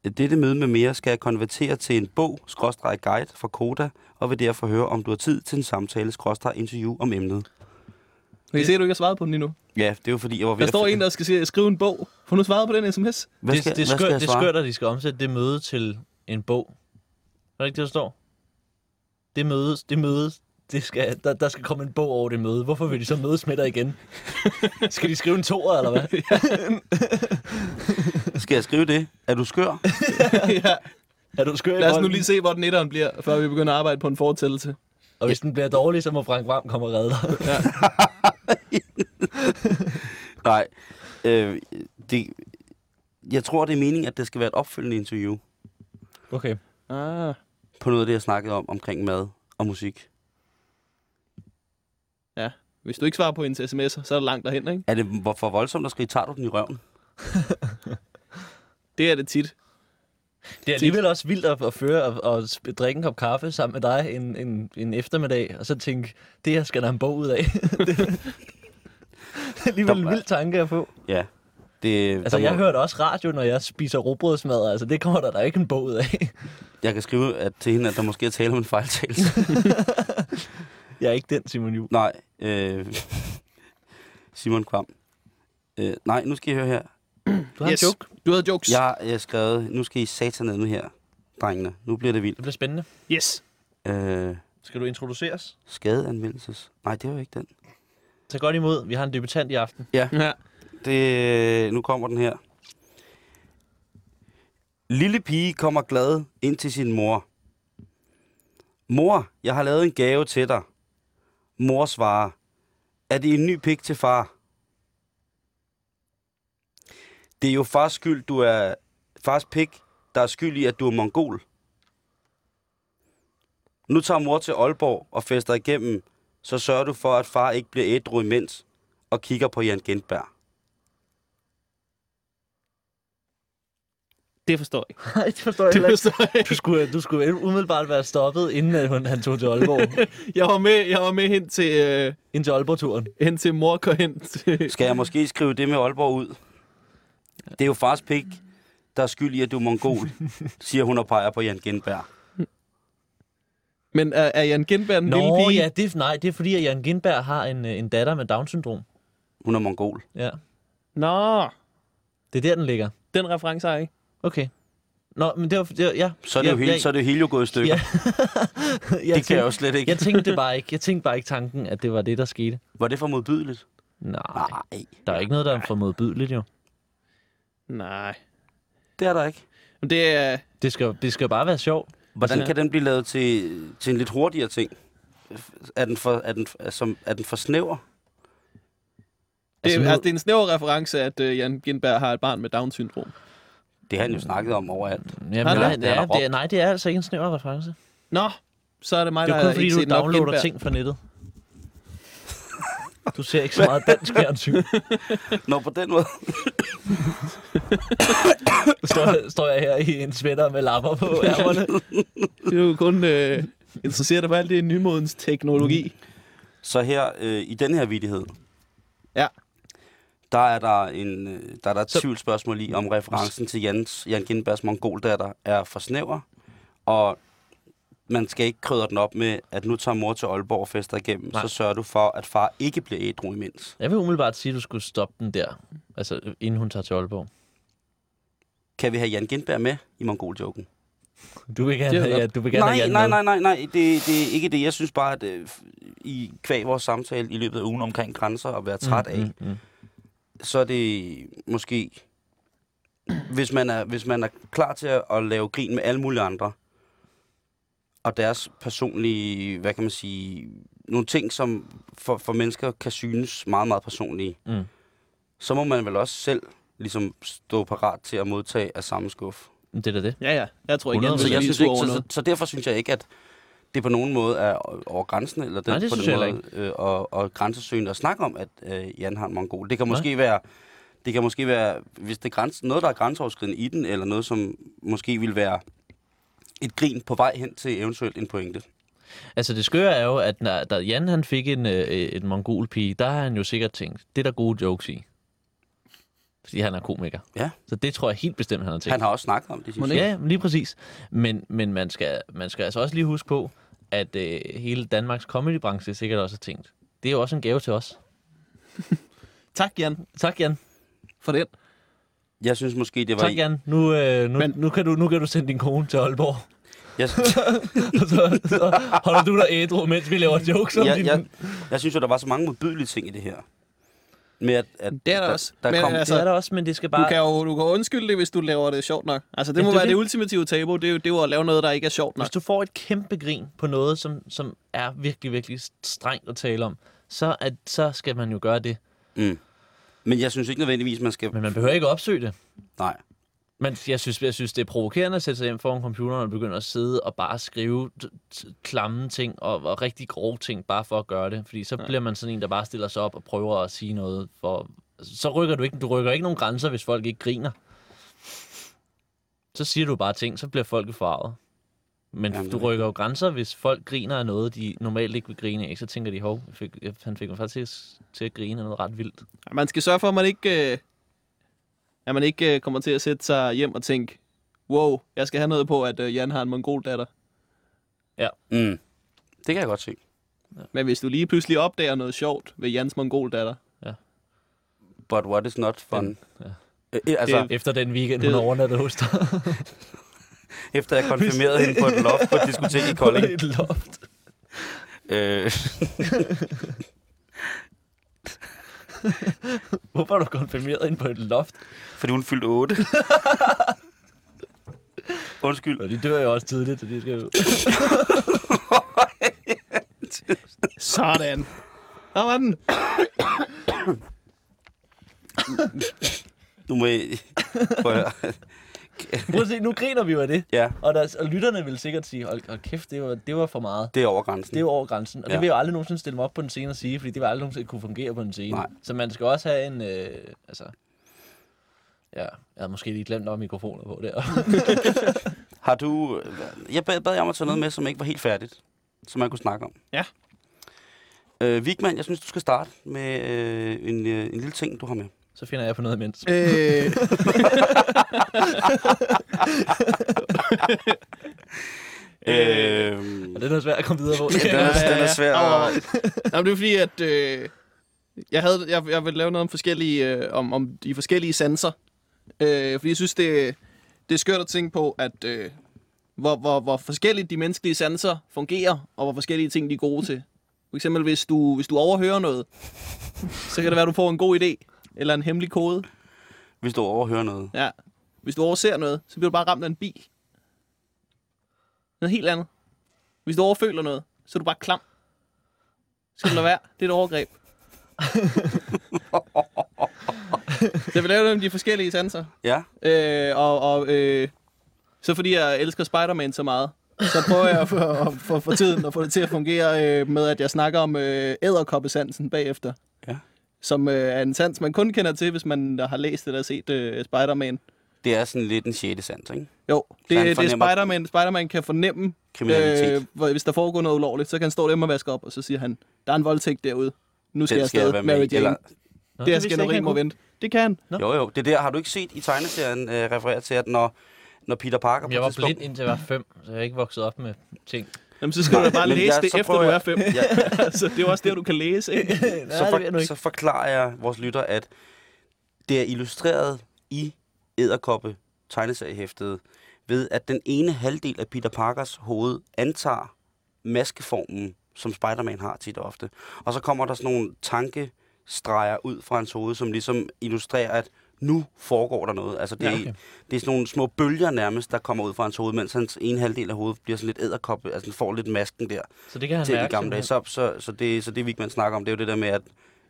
Dette møde med mere skal jeg konvertere til en bog, skråstreg guide fra Koda, og vil derfor høre, om du har tid til en samtale, skråstreg interview om emnet. Kan I se, at du ikke har svaret på den endnu? Ja, det er jo fordi, jeg var ved Der står en, der skal skrive en bog. Får du svaret på den sms? Hvad det, skal, det, hvad skal det er skørt, at de skal omsætte det møde til en bog. Er det ikke det, der står? Det møde, det møde, det skal, der, der skal komme en bog over det møde. Hvorfor vil de så mødes med dig igen? skal de skrive en toer, eller hvad? Skal jeg skrive det? Er du skør? ja. Er du skør Lad os nu lige se, hvor den etteren bliver, før vi begynder at arbejde på en fortællelse. Og hvis den bliver dårlig, så må Frank Vam komme og redde dig. Nej. Øh, det, jeg tror, det er meningen, at det skal være et opfølgende interview Okay. Ah. på noget af det, jeg snakkede om, omkring mad og musik. Hvis du ikke svarer på en sms'er, så er det langt derhen, ikke? Er det hvor- for voldsomt at skrive, tager du den i røven? Det er det tit. Det er alligevel også vildt at, at føre og, og drikke en kop kaffe sammen med dig en, en, en eftermiddag, og så tænke, det her skal der en bog ud af. det er alligevel en vild tanke at få. Ja. Det, Altså, jeg må- hørte også radio, når jeg spiser råbrødsmad. Altså, det kommer der da ikke en bog ud af. Jeg kan skrive at, til hende, at der måske er tale om en fejltagelse. Jeg er ikke den, Simon Juhl. nej. Øh, Simon Kvam. Øh, nej, nu skal I høre her. Du har yes. en joke. Du havde jokes. Jeg har skrevet, nu skal I satan ned nu her, drengene. Nu bliver det vildt. Det bliver spændende. Yes. Øh, Skal du introduceres? skadeanvendelses. Nej, det var ikke den. Tag godt imod. Vi har en debutant i aften. Ja. Det, nu kommer den her. Lille pige kommer glad ind til sin mor. Mor, jeg har lavet en gave til dig. Mor svarer. Er det en ny pik til far? Det er jo fars skyld, du er... Fars pik, der er skyld i, at du er mongol. Nu tager mor til Aalborg og fester igennem, så sørger du for, at far ikke bliver ædru imens og kigger på Jan Gentberg. Det forstår jeg ikke. Nej, det forstår jeg Det ikke. forstår jeg Du skulle, du skulle umiddelbart være stoppet, inden at hun- han tog til Aalborg. Jeg var med, jeg var med hen til, øh, ind til Aalborg-turen. hen til mor går hen til... Skal jeg måske skrive det med Aalborg ud? Det er jo fars pik, der er skyld i, at du er mongol, siger hun og peger på Jan Genberg. Men er, er Jan Gindberg en lille Nå, pige? ja, det er, nej, det er fordi, at Jan Gindberg har en, øh, en datter med Down-syndrom. Hun er mongol. Ja, Nå, det er der, den ligger. den reference har jeg ikke. Okay. Nå, men det var... Det var ja. Så er det, ja, jo, hele, ja, så er det jo hele jo gået i stykker. Ja. Ja. jeg det kan jeg jo slet ikke. Jeg tænkte det bare ikke. Jeg tænkte bare ikke tanken, at det var det, der skete. Var det for modbydeligt? Nej, Nej, der er ikke noget, der er for modbydeligt, jo. Nej. det er der ikke. Men det er... Det skal, det skal bare være sjovt. Hvordan kan den blive lavet til, til en lidt hurtigere ting? Er den for, er den, altså, er den for snæver? Det, Altså, altså, nu- altså, det er en snæver reference, at uh, Jan Gindberg har et barn med Down-syndrom. Det har han jo snakket om overalt. Jamen, Har nej, det? Det der det er, nej, det er altså ikke en snæver reference. Nå, så er det mig, Det der er kun fordi, ikke du downloader ting fra nettet. Du ser ikke så meget dansk fjernsyn. Nå, på den måde. står, står jeg her i en sweater med lapper på ærmerne. Det er jo kun uh, interesseret for alt det nymodens teknologi. Så her, øh, i den her vidighed, Ja. der er der, en, øh, der, er der et Så- tvivlsspørgsmål i, om referencen til Jans, Jan Gindbergs mongoldatter er for snæver, og man skal ikke krydre den op med, at nu tager mor til Aalborg og fester igennem, Nej. så sørger du for, at far ikke bliver ædru imens. Jeg vil umiddelbart sige, at du skulle stoppe den der. Altså, inden hun tager til Aalborg. Kan vi have Jan Gindberg med i mongoljoken? Du vil gerne er ja, du vil gerne Nej, have nej, nej, nej, nej, det, det er ikke det. Jeg synes bare, at øh, i kvæg vores samtale i løbet af ugen omkring grænser og være træt af, Mm, mm. så er det måske, hvis man er, hvis man er klar til at, at lave grin med alle mulige andre, og deres personlige, hvad kan man sige, nogle ting, som for, for mennesker kan synes meget, meget personlige, Mm. så må man vel også selv ligesom stå parat til at modtage af samme skuff. Det er da det. Ja, ja. Jeg tror ikke, 100%. Jan Så, jeg synes ikke, så, så, så derfor synes jeg ikke, at det på nogen måde er over grænsen, eller den, Nej, det på synes den jeg måde, øh, og, og grænsesøgende at snakke om, at øh, Jan har en mongol. Det kan Nej. måske være, det kan måske være, hvis det er græns, noget, der er grænseoverskridende i den, eller noget, som måske vil være et grin på vej hen til eventuelt en pointe. Altså det skøre er jo, at når, da Jan han fik en, øh, en mongol pige, der har han jo sikkert tænkt, det er der gode jokes i. Fordi han er komiker. Ja. Så det tror jeg helt bestemt, han har tænkt. Han har også snakket om det, synes det. Ja, lige præcis. Men, men man, skal, man skal altså også lige huske på, at øh, hele Danmarks comedybranche sikkert også har tænkt, det er jo også en gave til os. Tak, Jan, Tak, Jan. for den. Jeg synes måske, det var... Tak, Jan. Nu, øh, nu, Men- nu, kan du, nu kan du sende din kone til Aalborg. Jeg, så, så holder du der ædru, mens vi laver jokes om jeg, din... jeg, jeg synes jo, der var så mange modbydelige ting i det her. Med at, at Det er der også. Der, Men kom, altså, det er der også, men det skal Du bare... kan jo du kan undskylde det, hvis du laver det sjovt nok. Altså, det Ja, må det er være det. det. ultimative tabu. Det er, jo, det er jo at lave noget, der ikke er sjovt nok. Hvis du får et kæmpe grin på noget, som, som er virkelig, virkelig strengt at tale om, så, at, så skal man jo gøre det. mm. Men jeg synes ikke nødvendigvis, man skal... Men man behøver ikke opsøge det. Nej. Men jeg synes, jeg synes, det er provokerende at sætte sig hjem foran computeren og begynde at sidde og bare skrive klamme ting og, og rigtig grove ting, bare for at gøre det. Fordi så Ja. bliver man sådan en, der bare stiller sig op og prøver at sige noget. For, så rykker du ikke, du rykker ikke nogen grænser, hvis folk ikke griner. Så siger du bare ting, så bliver folk forarvet. Men Jamen, du er rykker jo grænser, hvis folk griner af noget, de normalt ikke vil grine af. Så tænker de, hov, jeg fik, jeg, han fik mig faktisk til, til at grine af noget ret vildt. Man skal sørge for, at man ikke, øh, at man ikke øh, kommer til at sætte sig hjem og tænke, wow, jeg skal have noget på, at øh, Jan har en mongol datter. Mm. Det kan jeg godt se. Men hvis du lige pludselig opdager noget sjovt ved Jans mongol datter, But what is not fun? Ja. Øh, øh, altså, Det- Efter den weekend, det- hun overnattede hos dig. efter jeg konfirmerede hende på et loft på et diskotek i Kolding. et loft. Øh, Hvorfor har du konfirmeret ind på et loft? fordi hun fyldte 8. Undskyld. Og de dør jo også tidligt, så de skal jo... sådan. Der var den. Nu må jeg... Prøv at høre. Prøv at se, nu griner vi jo af det. Ja, Og, der, og lytterne vil sikkert sige, hold, hold kæft, det var, det var for meget. det er over grænsen. Det er over grænsen. Og ja. Det vil jeg jo aldrig nogensinde stille mig op på en scene og sige, fordi det vil aldrig nogensinde kunne fungere på en scene. Nej. Så man skal også have en... Øh, altså... Ja, jeg havde måske lige glemt, at der var mikrofoner på der. Har du... Jeg bad, bad jer om at tage noget med, som ikke var helt færdigt. Som man kunne snakke om. Ja. Øh, Vigman, jeg synes, du skal starte med øh, en, øh, en lille ting, du har med. Så finder jeg på noget imens. Øh, Øhm, Og det er svært at komme videre på. den, er, den er svær. At- Jamen, det er fordi, at øh, jeg, havde, jeg, jeg vil lave noget om, forskellige, øh, om, om de forskellige sanser. Øh, fordi jeg synes, det, det er skørt at tænke på, at øh, hvor, hvor, hvor forskelligt de menneskelige sanser fungerer, og hvor forskellige ting de er gode til. For eksempel, hvis du, hvis du overhører noget, så kan det være, at du får en god idé, eller en hemmelig kode. Hvis du overhører noget. Ja. Hvis du overser noget, så bliver du bare ramt af en bil. Noget helt andet. Hvis du overføler noget, så er du bare klam. Skal du lade være. Det er et overgreb. så jeg vil lave dem de forskellige sanser. Ja, Øh, og og øh, så fordi jeg elsker Spider-Man så meget, så prøver jeg for, for, for tiden at få det til at fungere øh, med, at jeg snakker om øh, æderkoppesansen bagefter. Som øh, er en sans, man kun kender til, hvis man har læst eller set øh, Spider-Man. det er sådan lidt en sjette sans, ikke? Jo, det, det er Spider-Man. Spider-Man kan fornemme, Kriminalitet. øh, hvor- hvis der foregår noget ulovligt, så kan han stå der og vaske op, og så siger han, der er en voldtægt derude. Nu skal Den jeg skal jeg afsted, Mary. Jane. Eller, Nå, det er skænderi ikke, må vente. Det kan han. Nå. jo, jo, det der har du ikke set i tegneserien øh, refereret til, at når, når Peter Parker Jeg var blind indtil jeg var fem, så jeg er ikke vokset op med ting. Jamen, så skal du da bare læse jeg- det, så efter du prøver er jeg- fem. Ja, altså, det er jo også der, du kan læse. Ikke? så, det jeg for, ikke. så forklarer jeg vores lytter, at det er illustreret i æderkoppe tegneseriehæftet ved, at den ene halvdel af Peter Parkers hoved antager maskeformen, som Spider-Man har tit og ofte. Og så kommer der sådan nogle tankestreger ud fra hans hoved, som ligesom illustrerer, at nu foregår der noget. Altså det, Ja, okay. det er sådan nogle små bølger nærmest, der kommer ud fra hans hoved, mens hans ene halvdel af hovedet bliver sådan lidt æderkoppe, altså den får lidt masken der Så det kan han til mærke. gamle dage. Så, så, så, det, så det, Vigman snakker om, det er jo det der med, at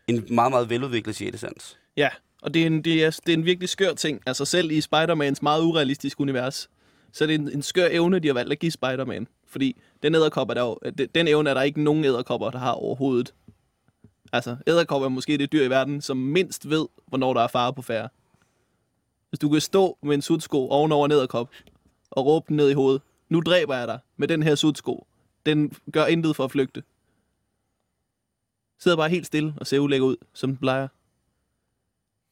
en meget, meget veludviklet sjette sans. Ja, og det er, en, det, er, det er en virkelig skør ting. Altså selv i Spider-Mans meget urealistiske univers, så er det en, en skør evne, de har valgt at give Spider-Man. Fordi den æderkop er der jo, den, den evne er der ikke nogen æderkopper, der har overhovedet. Altså, æderkopper er måske det dyr i verden, som mindst ved, hvornår der er fare på færre. Hvis du kan stå med en sudsko ovenover en æderkop og råbe den ned i hovedet, nu dræber jeg dig med den her sudsko. Den gør intet for at flygte. Sidder bare helt stille og ser ulækker ud, som den plejer.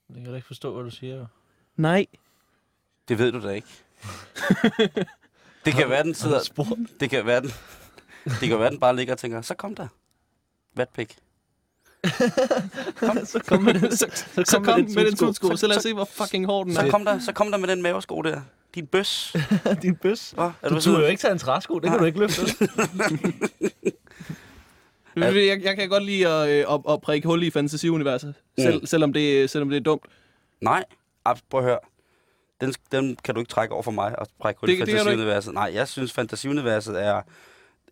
Jeg kan da ikke forstå, hvad du siger. Nej, Det ved du da ikke. det kan være, den sidder... Det kan være, den, det kan være, den bare ligger og tænker, så kom der. Vatpik. så kom med den. så, Så, så kom med den tutsko. så lad os se, hvor fucking hård den Så er. kom der, så kom der med den mavesko der. Din bøs. Din bøs. Hva? Er Du turde jo ikke tage en træsko, det kan du ikke løfte. Jeg, jeg, kan godt lide at, øh, at, at prikke hul i fantasiuniverset, selv, Mm. selvom, det, selvom det er dumt. Nej, prøv at høre. Den, den kan du ikke trække over for mig og brække hul i Det- du fantasiuniverset. Nej, jeg synes, fantasiuniverset er,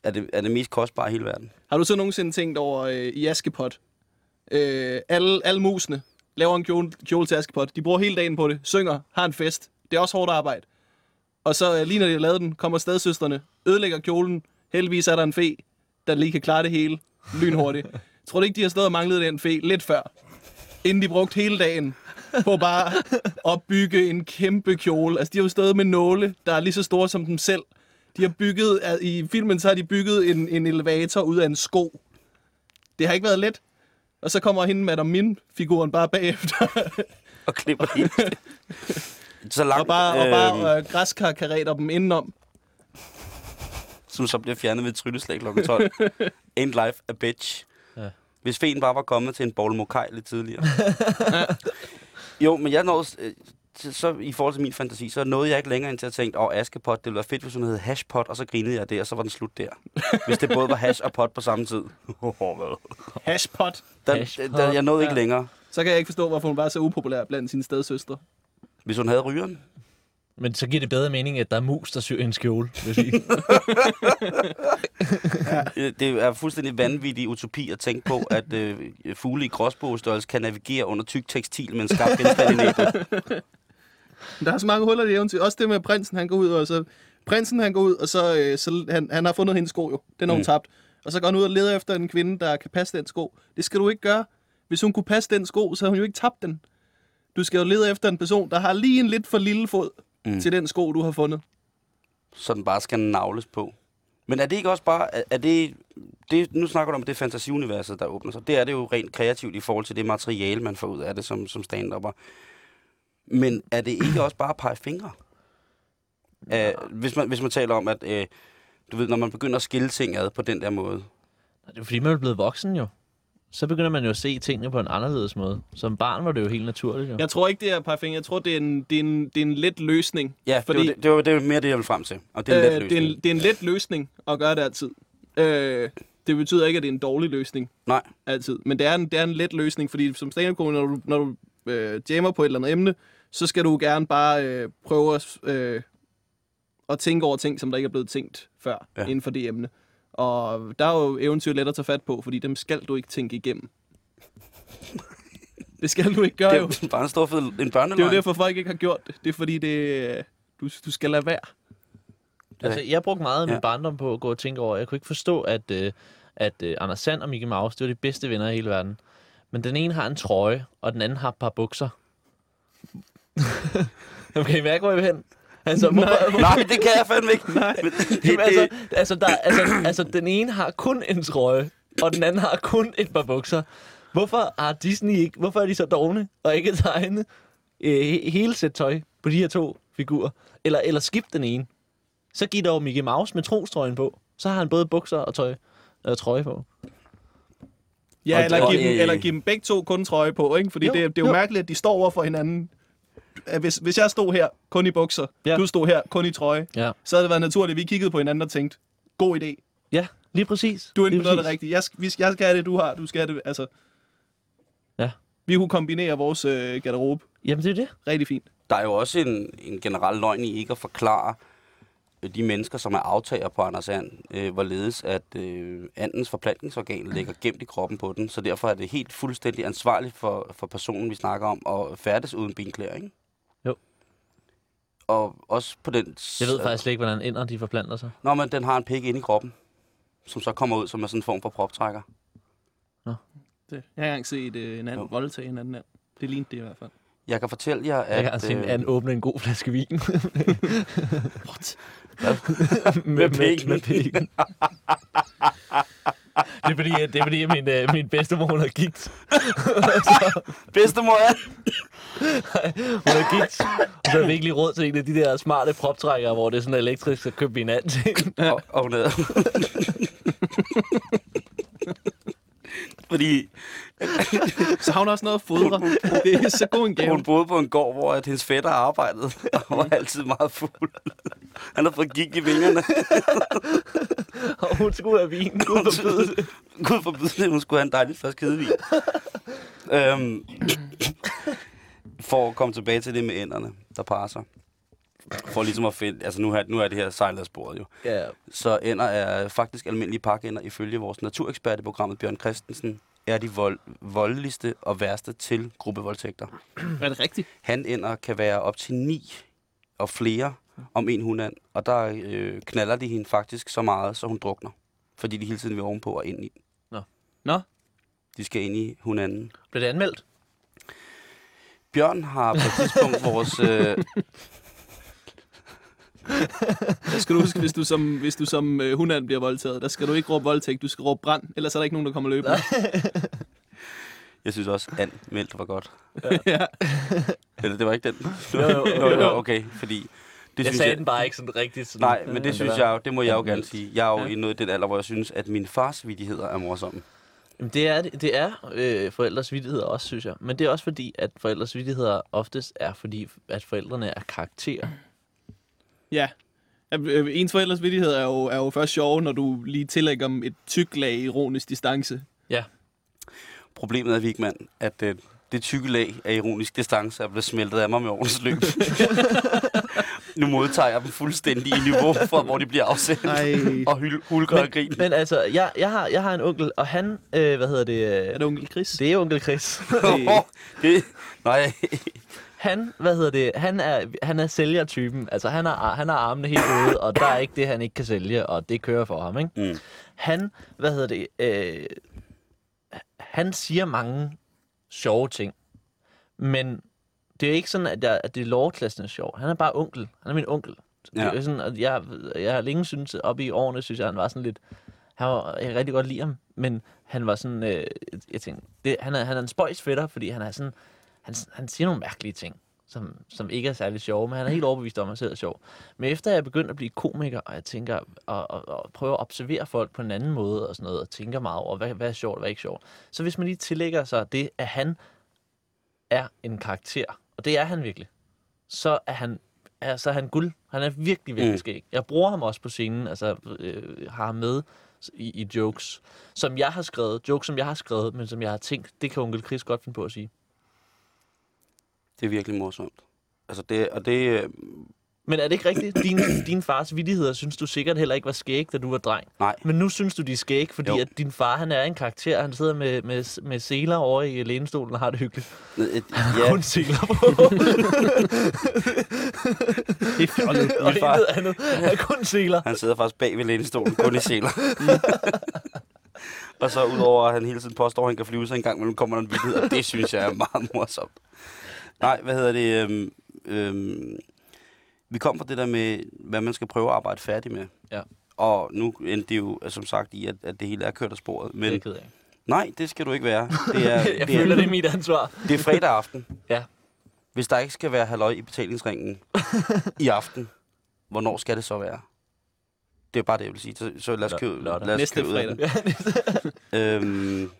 er, det, er det mest kostbare i hele verden. Har du så nogensinde tænkt over øh, i Askepot? Øh, alle, alle musene laver en kjole, kjole til Askepot. De bruger hele dagen på det, synger, har en fest. Det er også hårdt arbejde. Og så øh, lige når de har lavet den, kommer stedsøsterne, ødelægger kjolen. Heldigvis er der en fe, der lige kan klare det hele lynhurtigt. Tror du ikke, de har stået og manglet den fe lidt før? Inden de brugte hele dagen på bare at bygge en kæmpe kjole. Altså, de har jo stået med nåle, der er lige så store som dem selv. De har bygget, i filmen så har de bygget en, en elevator ud af en sko. Det har ikke været let. Og så kommer hende Madame Min-figuren bare bagefter, Og klipper helt. så langt, og bare, og øhm, bare øh, græskarkareter dem indenom. som så bliver fjernet ved et trylleslag kl. 12. End life a bitch. Ja. Hvis feen bare var kommet til en bowl mokai lidt tidligere. jo, men jeg øh, så- i forhold til min fantasi, så nåede jeg ikke længere ind til at tænke, åh, Askepot, det ville være fedt, hvis hun hed Hashpot, og så grinede jeg det, og så var den slut der. Hvis det både var hash og pot på samme tid. Hashpot. Den, Hashpot, den, jeg nåede ikke ja. længere. Så kan jeg ikke forstå, hvorfor hun var så upopulær blandt sine stedsøstre. Hvis hun havde rygeren. Men så giver det bedre mening, at der er mus, der syr en skjole. Vil jeg sige. Øh, Det er fuldstændig vanvittig utopi at tænke på, at øh, fugle i gråsbogstørrelse kan navigere under tyk tekstil med en skarp genstand i næbet. Der er så mange huller i eventyr. Også det med prinsen, han går ud, og så... Prinsen, han går ud, og så, øh, så han, han har fundet hendes sko jo. Den har hun Mm. tabt. Og så går han ud og leder efter en kvinde, der kan passe den sko. Det skal du ikke gøre. Hvis hun kunne passe den sko, så havde hun jo ikke tabt den. Du skal jo lede efter en person, der har lige en lidt for lille fod Mm. til den sko, du har fundet. Så den bare skal navles på. Men er det ikke også bare, er, det, det, nu snakker du om, det er fantasiuniverset, der åbner sig. Det er det jo rent kreativt i forhold til det materiale, man får ud af det som, som stand-upper. Men er det ikke også bare at pege fingre? Ja. hvis, man, hvis man taler om, at øh, du ved, når man begynder at skille ting ad på den der måde. Det er fordi, man er blevet voksen jo. Så begynder man jo at se tingene på en anderledes måde. Som barn var det jo helt naturligt jo. Jeg tror ikke, det er pege fingre. Jeg tror, det er en, det er en, det er en let løsning. Ja, Fordi- det, var, det, det, var, det var mere det, jeg ville frem til. Og det er en let Øh, det, er løsning. en, det er en let løsning at gøre det altid. Øh, det betyder ikke, at det er en dårlig løsning Nej, altid. Men det er en, det er en let løsning, fordi som stand når du, når du øh, jammer på et eller andet emne, så skal du gerne bare øh, prøve at, øh, at tænke over ting, som der ikke er blevet tænkt før Ja. inden for det emne. Og der er jo eventyr let at tage fat på, fordi dem skal du ikke tænke igennem. det skal du ikke gøre det jo. er jo bare en stor fed en Det er børneløgn. jo derfor, folk ikke har gjort det. Det er fordi, det, du, du skal lade være. Altså, jeg brugte meget af min Ja. barndom på at gå og tænke over. Jeg kunne ikke forstå, at, øh, at øh, Anders Sand og Mickey Mouse, det var de bedste venner i hele verden. Men den ene har en trøje, og den anden har et par bukser. okay, I mærke, hvor jeg vil hen? Altså, hvorfor, Nej, det kan jeg fandme ikke. Nej. Men det, Jamen, altså, altså, der, altså, altså, den ene har kun en trøje, og den anden har kun et par bukser. Hvorfor har Disney ikke, hvorfor er de så dogne og ikke tegne øh, he- hele sæt tøj på de her to figurer? Eller, eller skip den ene. Så giv dog Mickey Mouse med trostrøjen på. Så har han både bukser og tøj, øh, trøje på. Ja, Og- eller, give dem, eller give dem begge to kun trøje på, ikke? Fordi jo, det, det er jo, jo. mærkeligt, at de står over for hinanden. At Hvis, hvis jeg stod her kun i bukser, Ja. du stod her kun i trøje, Ja, så havde det været naturligt, at vi kiggede på hinanden og tænkte, god idé. ja lige præcis. Du er inde på noget det præcis. rigtige. Jeg, vi skal- jeg skal have det, du har. Du skal have det. Altså, Ja. vi kunne kombinere vores øh, garderobe Jamen, det er det. rigtig fint. der er jo også en, en generel løgn i ikke at forklare øh, de mennesker, som er aftager på Anders And, øh, hvorledes at øh, andens forplantningsorgan ligger gemt i kroppen på den. Så derfor er det helt fuldstændig ansvarligt for, for personen, vi snakker om, at færdes uden benklæder, ikke? Og også på den... Jeg ved faktisk slet ikke, hvordan ender de forplanter sig. Nå, men den har en pik inde i kroppen, som så kommer ud som er sådan en form for proptrækker. Det. Jeg har engang set øh, en anden Jo. voldtage en anden and. Det lignede det i hvert fald. Jeg kan fortælle jer, Jeg kan at... se, øh, at åbner en god flaske vin. What? med, Med med, pikken. med pikken. det er fordi, det er fordi min, øh, min bedstemor, hun har gigt. Bedstemor er... Hun har gigt. Og så har vi ikke lige råd til en af de der smarte proptrækkere, hvor det er sådan elektrisk, så køber vi en anden til. Og, og hun havde... Fordi Så har hun også noget at fodre. Det er så god en gave. hun boede på en gård, hvor at hendes fætter arbejdede, og hun var altid meget fuld. Han har fået gik i vingerne. Og hun skulle have vin. Gud forbyde det. Gud forbyde det, hun skulle have en dejlig flaske hedevin. øhm, for at komme tilbage til det med ænderne, der sig. For ligesom at finde, altså nu er, nu er det her sejladsbordet jo. Ja, Så ender er faktisk almindelige pakænder ifølge vores naturekspert i programmet Bjørn Christensen, er de vold, voldeligste og værste til gruppevoldtægter. Er det rigtigt? Han ender kan være op til ni og flere om en hundand, og der øh, knaller de hende faktisk så meget, så hun drukner. Fordi de hele tiden vil ovenpå og ind i. Nå, De skal ind i hunanden. blev det anmeldt? Bjørn har på et tidspunkt vores... Øh, der skal du huske, hvis du som, hvis du som øh, hundand bliver voldtaget, der skal du ikke råbe voldtægt, du skal råbe brand, ellers er der ikke nogen, der kommer løbende. jeg synes også, anmeldt var godt. ja. Eller det var ikke den? Jo, jo, jo, jo. okay, fordi... Det Jeg sagde den bare ikke sådan rigtigt. Sådan, Nej, men det synes jeg jo, det må jeg jo gerne sige. Jeg er jo Ja. i noget i den alder, hvor jeg synes, at mine fars vidigheder er morsomme. Jamen, det er, det er øh, forældres vittigheder også, synes jeg. Men det er også fordi, at forældres vittigheder oftest er fordi, at forældrene er karakterer. Ja. Øh, Ens forældres vittighed er jo, er jo først sjov, når du lige tillægger dem et tyk lag ironisk distance. Ja. Problemet er, Vigman, at øh, det tykke lag af ironisk distance er blevet smeltet af mig med årens løb. nu modtager jeg dem fuldstændig i niveau fra, hvor de bliver afsendt. Ej. og hul- hulker og grin. Men altså, jeg, jeg, har, jeg har en onkel, og han, øh, hvad hedder det? Er det onkel Chris? det er onkel Chris. det, nej, Han, hvad hedder det, han er, han er sælgertypen. Altså, han har, han har armene helt ude, og der er ikke det, han ikke kan sælge, og det kører for ham, ikke? Mm. Han, hvad hedder det, øh, han siger mange sjove ting, men det er ikke sådan, at, jeg, at det er lovklassen er sjov. Han er bare onkel. Han er min onkel. Det Ja. er sådan, at jeg, jeg har længe syntes, op i årene, synes jeg, han var sådan lidt... Han var, jeg kan rigtig godt lide ham, men han var sådan... Øh, jeg tænkte, det, han, er, han er en spøjs fætter, fordi han er sådan... Han, han siger nogle mærkelige ting, som, som ikke er særlig sjove, men han er helt overbevist om, at han er sjov. Men efter jeg er begyndt at blive komiker, og jeg tænker, og, og, og prøver at observere folk på en anden måde og sådan noget, og tænker meget over, hvad, hvad er sjovt og hvad er ikke sjovt. Så hvis man lige tillægger sig det, at han er en karakter, og det er han virkelig, så er han, altså, er han guld. Han er virkelig, virkelig mm. skæg. Jeg bruger ham også på scenen, altså øh, har ham med i, i jokes, som jeg har skrevet, jokes, som jeg har skrevet, men som jeg har tænkt, det kan onkel Chris godt finde på at sige. Det er virkelig morsomt. Altså det, og det, øh, Men er det ikke rigtigt? Din, din fars vidigheder synes du sikkert heller ikke var skæg, da du var dreng. nej, Men nu synes du, de er skæg, fordi Jo. at din far, han er en karakter. Han sidder med, med, med seler over i lænestolen og har det hyggeligt. et, Ja. Kun seler på. Det er fjollet. og far- intet andet. Han er kun seler. han sidder faktisk bag ved lænestolen, kun i seler. og så udover at han hele tiden påstår, at han kan flyve, så en gang imellem kommer der en vildhed, og det synes jeg er meget morsomt. Nej, hvad hedder det? Øhm, øhm, vi kom fra det der med, hvad man skal prøve at arbejde færdig med. Ja. Og nu endte det jo, som sagt, i, at, at det hele er kørt af sporet. Men... Det er jeg nej, det skal du ikke være. Det er, Jeg det er, føler, det er mit ansvar. Det er fredag aften. Ja. Hvis der ikke skal være halløj i betalingsringen i aften, hvornår skal det så være? Det er bare det, jeg vil sige. Så, så lad os købe, lørdag. lad os Næste købe fredag. Øhm,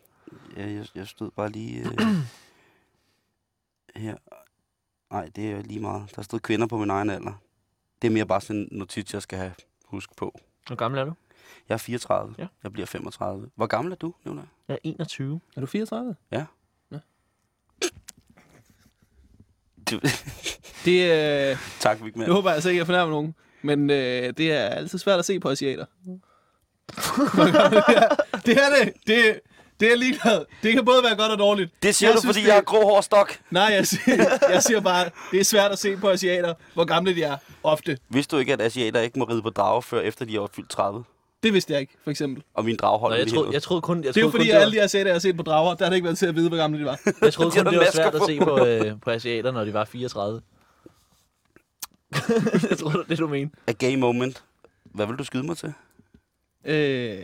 ja, jeg, jeg stod bare lige øh, her. Nej, det er lige meget. Der stod kvinder på min egen alder. Det er mere bare sådan en notits, jeg skal have husk på. Hvor gammel er du? Jeg er 34. Ja. Jeg bliver 35. Hvor gammel er du, Nicolaj? Jeg er 21. Er du 34? Du, Det, øh, tak, Vigman. nu håber jeg altså ikke, at jeg fornærmer nogen. Men øh, det er altid svært at se på asiater. det er det. Det, det er ligeglad. Det kan både være godt og dårligt. Det siger Jeg du, synes, fordi det- jeg har grå hår stok. Nej, jeg siger, jeg siger bare, det er svært at se på asiater, hvor gamle de er. Ofte. Vidste du ikke, at asiater ikke må ride på drager, før efter de har fyldt 30? Det vidste jeg ikke, for eksempel. Og min drag Nå, jeg, lige troede, jeg troede kun, jeg Det er jo troede fordi, kun, at det alle de asiater, jeg har set på drager, der har det ikke været til at vide, hvor gamle de var. var, jeg troede kun, det var masker svært at på. se på, øh, på asiater, når de var 34. jeg troede, det var det, du mente. A gay moment. Hvad vil du skyde mig til? Øh,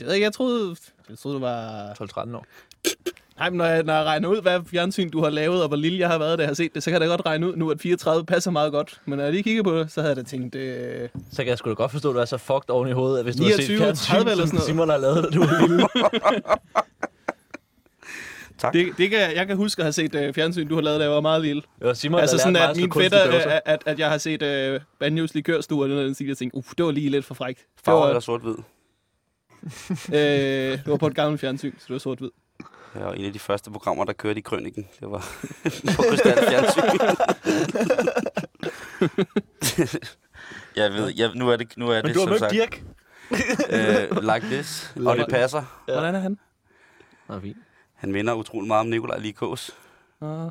det ved jeg jeg troede, jeg troede, det var... 12-13 år. Nej, men når jeg, når jeg regner ud, hvad fjernsyn du har lavet, og hvor lille jeg har været, da jeg har set det, så kan jeg da godt regne ud nu, at 34 passer meget godt. Men når jeg lige kigger på det, så havde jeg da tænkt, øh, Så kan jeg sgu da godt forstå, at du er så fucked oven i hovedet, at hvis du har 29, set fjernsyn, 30 eller sådan noget. Simon har lavet, da du var lille. Tak. det, det kan, jeg kan huske at have set øh, fjernsyn, du har lavet, da jeg var meget lille. Var Simon, altså sådan, at min fætter, øh, at, at jeg har set øh, Banjos likørstue, og den stil, jeg tænkte, uff, det var lige lidt for frækt. Det Farve var, eller sort-hvid? øh, det var på et gammelt fjernsyn, så det var sort-hvid. Ja, og en af de første programmer, der kørte i Krøniken. Det var på Krystal Fjernsyn. jeg ved, jeg, nu er det, nu er Men det du har mødt Dirk. øh, like this, og det passer. Ja. Hvordan er han? Nå, fint. Han minder utrolig meget om Nikolaj Likås, Uh,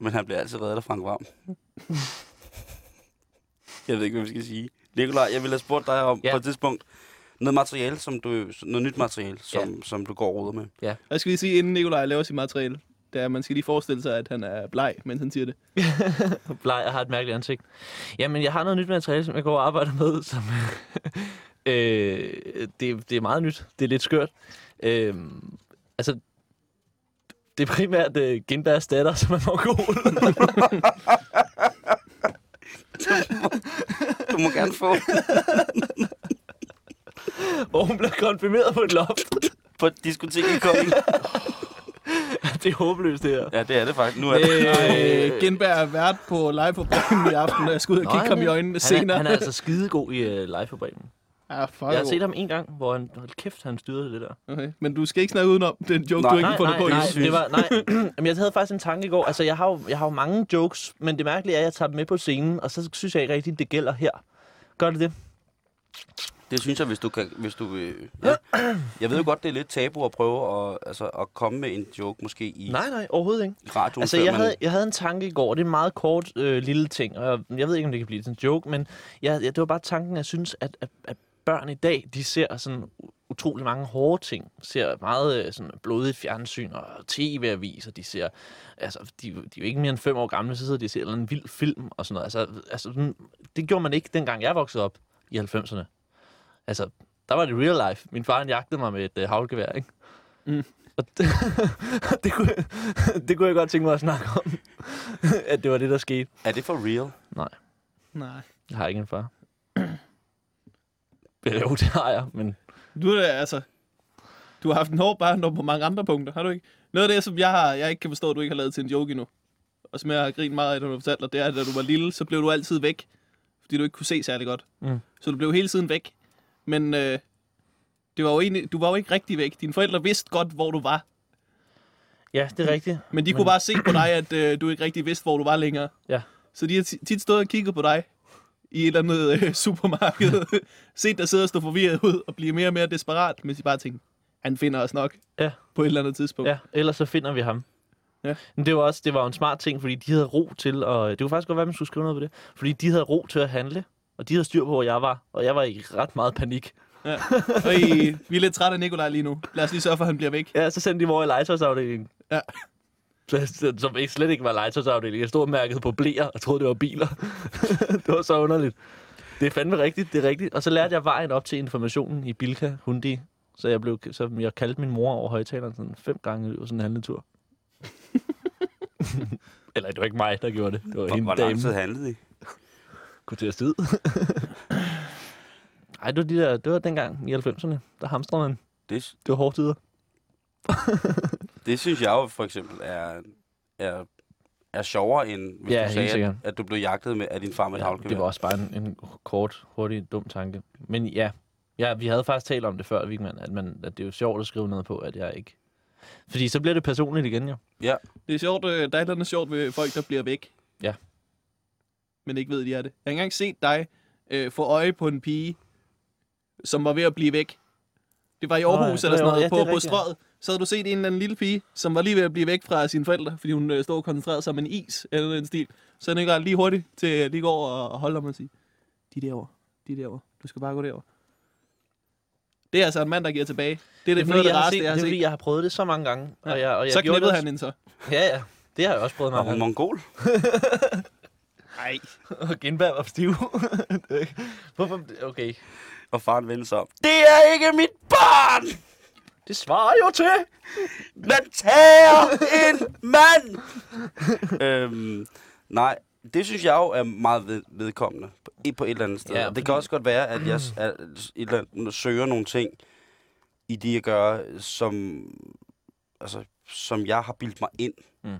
men han bliver altid reddet af Frank Varm. jeg ved ikke, hvad vi skal sige. Nikolaj, jeg ville have spurgt dig om Ja. på et tidspunkt, noget materiale, som du, noget nyt materiale, som, som du går og roder med. jeg skal lige sige, inden Nikolaj laver sit materiale, det er, at man skal lige forestille sig, at han er bleg, mens han siger det. Bleg og har et mærkeligt ansigt. Jamen, jeg har noget nyt materiale, som jeg går og arbejder med, som... øh, det, det er meget nyt. Det er lidt skørt. Øh, altså, det er primært øh, Gindbergs datter, som er mongol. Du må gerne få og hun bliver konfirmeret på et loft. på et diskotek i Kolding. det er håbløst, det her. Ja, det er det faktisk. Nu er det. Øh, Genberg er vært på live på Bremen i aften, og jeg skal ud og kigge ham i øjnene Han senere. er, han er altså skidegod i uh, live-fabrikken. Ja, fuck Jeg har set ham en gang, hvor han... Hold kæft, han styrede det der. Okay. Men du skal ikke snakke udenom den joke, Nej. du ikke Nej, fundet nej, på. nej, det var, nej. Jamen, jeg havde faktisk en tanke i går. Altså, jeg har, jo, jeg har jo mange jokes, men det mærkelige er, at jeg tager dem med på scenen, og så synes jeg ikke rigtigt, det gælder her. Gør det det? Det synes jeg, hvis du kan... Hvis du, øh, ja. Jeg ved jo godt, det er lidt tabu at prøve at, altså, at komme med en joke måske i Nej, nej, overhovedet ikke. radioen. Altså, jeg man- havde, jeg havde en tanke i går. Det er en meget kort øh, lille ting, og jeg ved ikke, om det kan blive til en joke, men jeg, jeg, det var bare tanken, at jeg synes, at, at, at børn i dag, de ser sådan utrolig mange hårde ting. Ser meget øh, sådan blodige fjernsyn og tv-aviser. De ser, altså, de, de er jo ikke mere end fem år gamle, så sidder de og ser en vild film og sådan noget. Altså, altså, det gjorde man ikke, dengang jeg voksede op i 90'erne. Altså, der var det real life. Min far han jagtede mig med et øh, havlgevær, ikke? Mm. Og det, det, kunne, jeg- det kunne jeg godt tænke mig at snakke om. at det var det, der skete. Er det for real? Nej. Jeg har ikke en far. Jo, det har jeg, men Du er altså... Du har haft en hård barndom på mange andre punkter, har du ikke? Noget af det, som jeg, har, jeg ikke kan forstå, at du ikke har lavet til en joke endnu, og som jeg har grint meget af, når du har fortalt dig, det er, at da du var lille, så blev du altid væk, fordi du ikke kunne se særlig godt. Mm. Så du blev hele tiden væk. Men øh, det var jo egentlig, du var jo ikke rigtig væk. Dine forældre vidste godt, hvor du var. ja, det er rigtigt. Men de kunne Men- bare se på dig, at øh, du ikke rigtig vidste, hvor du var længere. Ja. Så de har ti- tit stået og kigget på dig i et eller andet øh, supermarked. set dig sidde og stå forvirret ud og blive mere og mere desperat, mens de bare tænkte, han finder os nok Ja. på et eller andet tidspunkt. Ja, ellers så finder vi ham. Ja. Men det var også det var en smart ting, fordi de havde ro til, og det kunne faktisk godt være, at man skulle skrive noget på det, fordi de havde ro til at handle, og de havde styr på, hvor jeg var, og jeg var i ret meget panik. Ja. Og I, vi er lidt trætte af Nikolaj lige nu. Lad os lige sørge for, at han bliver væk. Ja, så sendte de mig over i legetøjsafdelingen. Ja. Så- Som ikke slet ikke var legetøjsafdelingen. Jeg stod og mærkede på blæer og troede, det var biler. det var så underligt. Det er fandme rigtigt, det er rigtigt. Og så lærte jeg vejen op til informationen i Bilka Hundi. Så jeg, blev, så jeg kaldte min mor over højtaleren sådan fem gange i løbet af sådan en handletur. Eller det var ikke mig, der gjorde det. Det var Hvor, hende hvor lang tid handlede I? Kvarters tid. Ej, det var, de der, det var dengang i 90'erne. Der hamstrede man. Det, Det var hårde tider. det synes jeg jo for eksempel er, er, er sjovere, end hvis Ja, du sagde, at, at du blev jagtet med, af din far med Ja, det var også bare en, en kort, hurtig, dum tanke. Men ja, ja, vi havde faktisk talt om det før, Vigman, at, man, at det er jo sjovt at skrive noget på, at jeg ikke... Fordi så bliver det personligt igen, jo. Det er sjovt, øh, der er et eller andet sjovt ved folk, der bliver væk. Ja. Men ikke ved, de er det. Jeg har engang set dig øh, få øje på en pige, som var ved at blive væk. Det var i ja, Aarhus det eller sådan noget. Ja, på, det er på rigtigt, strøget. Så havde du set en eller anden lille pige, som var lige ved at blive væk fra sine forældre, fordi hun øh, stod og koncentrerede sig om en is eller en stil. Så han ikke lige hurtigt til at lige gå over og holde om og sige, de derovre, de derovre, du skal bare gå derover. Det er altså en mand, der giver tilbage. Det er det, Det er, fordi, jeg har, set, jeg har det er, fordi jeg har prøvet det så mange gange. Ja. Og jeg, og jeg Så knippede det han hende så. Ja, ja. Det har jeg også prøvet Var mange hun gange. mongol? Nej. Og Genberg var stiv. Hvorfor? Okay. Og faren vendte sig om. Det er ikke mit barn! Det svarer jo til. Man tager en mand! øhm, nej, det synes jeg jo er meget ved, vedkommende på, et- på et eller andet sted. Ja, det kan også godt være, at jeg at, et eller andet, søger nogle ting i det, jeg gør, som, altså, som jeg har bildt mig ind, mm.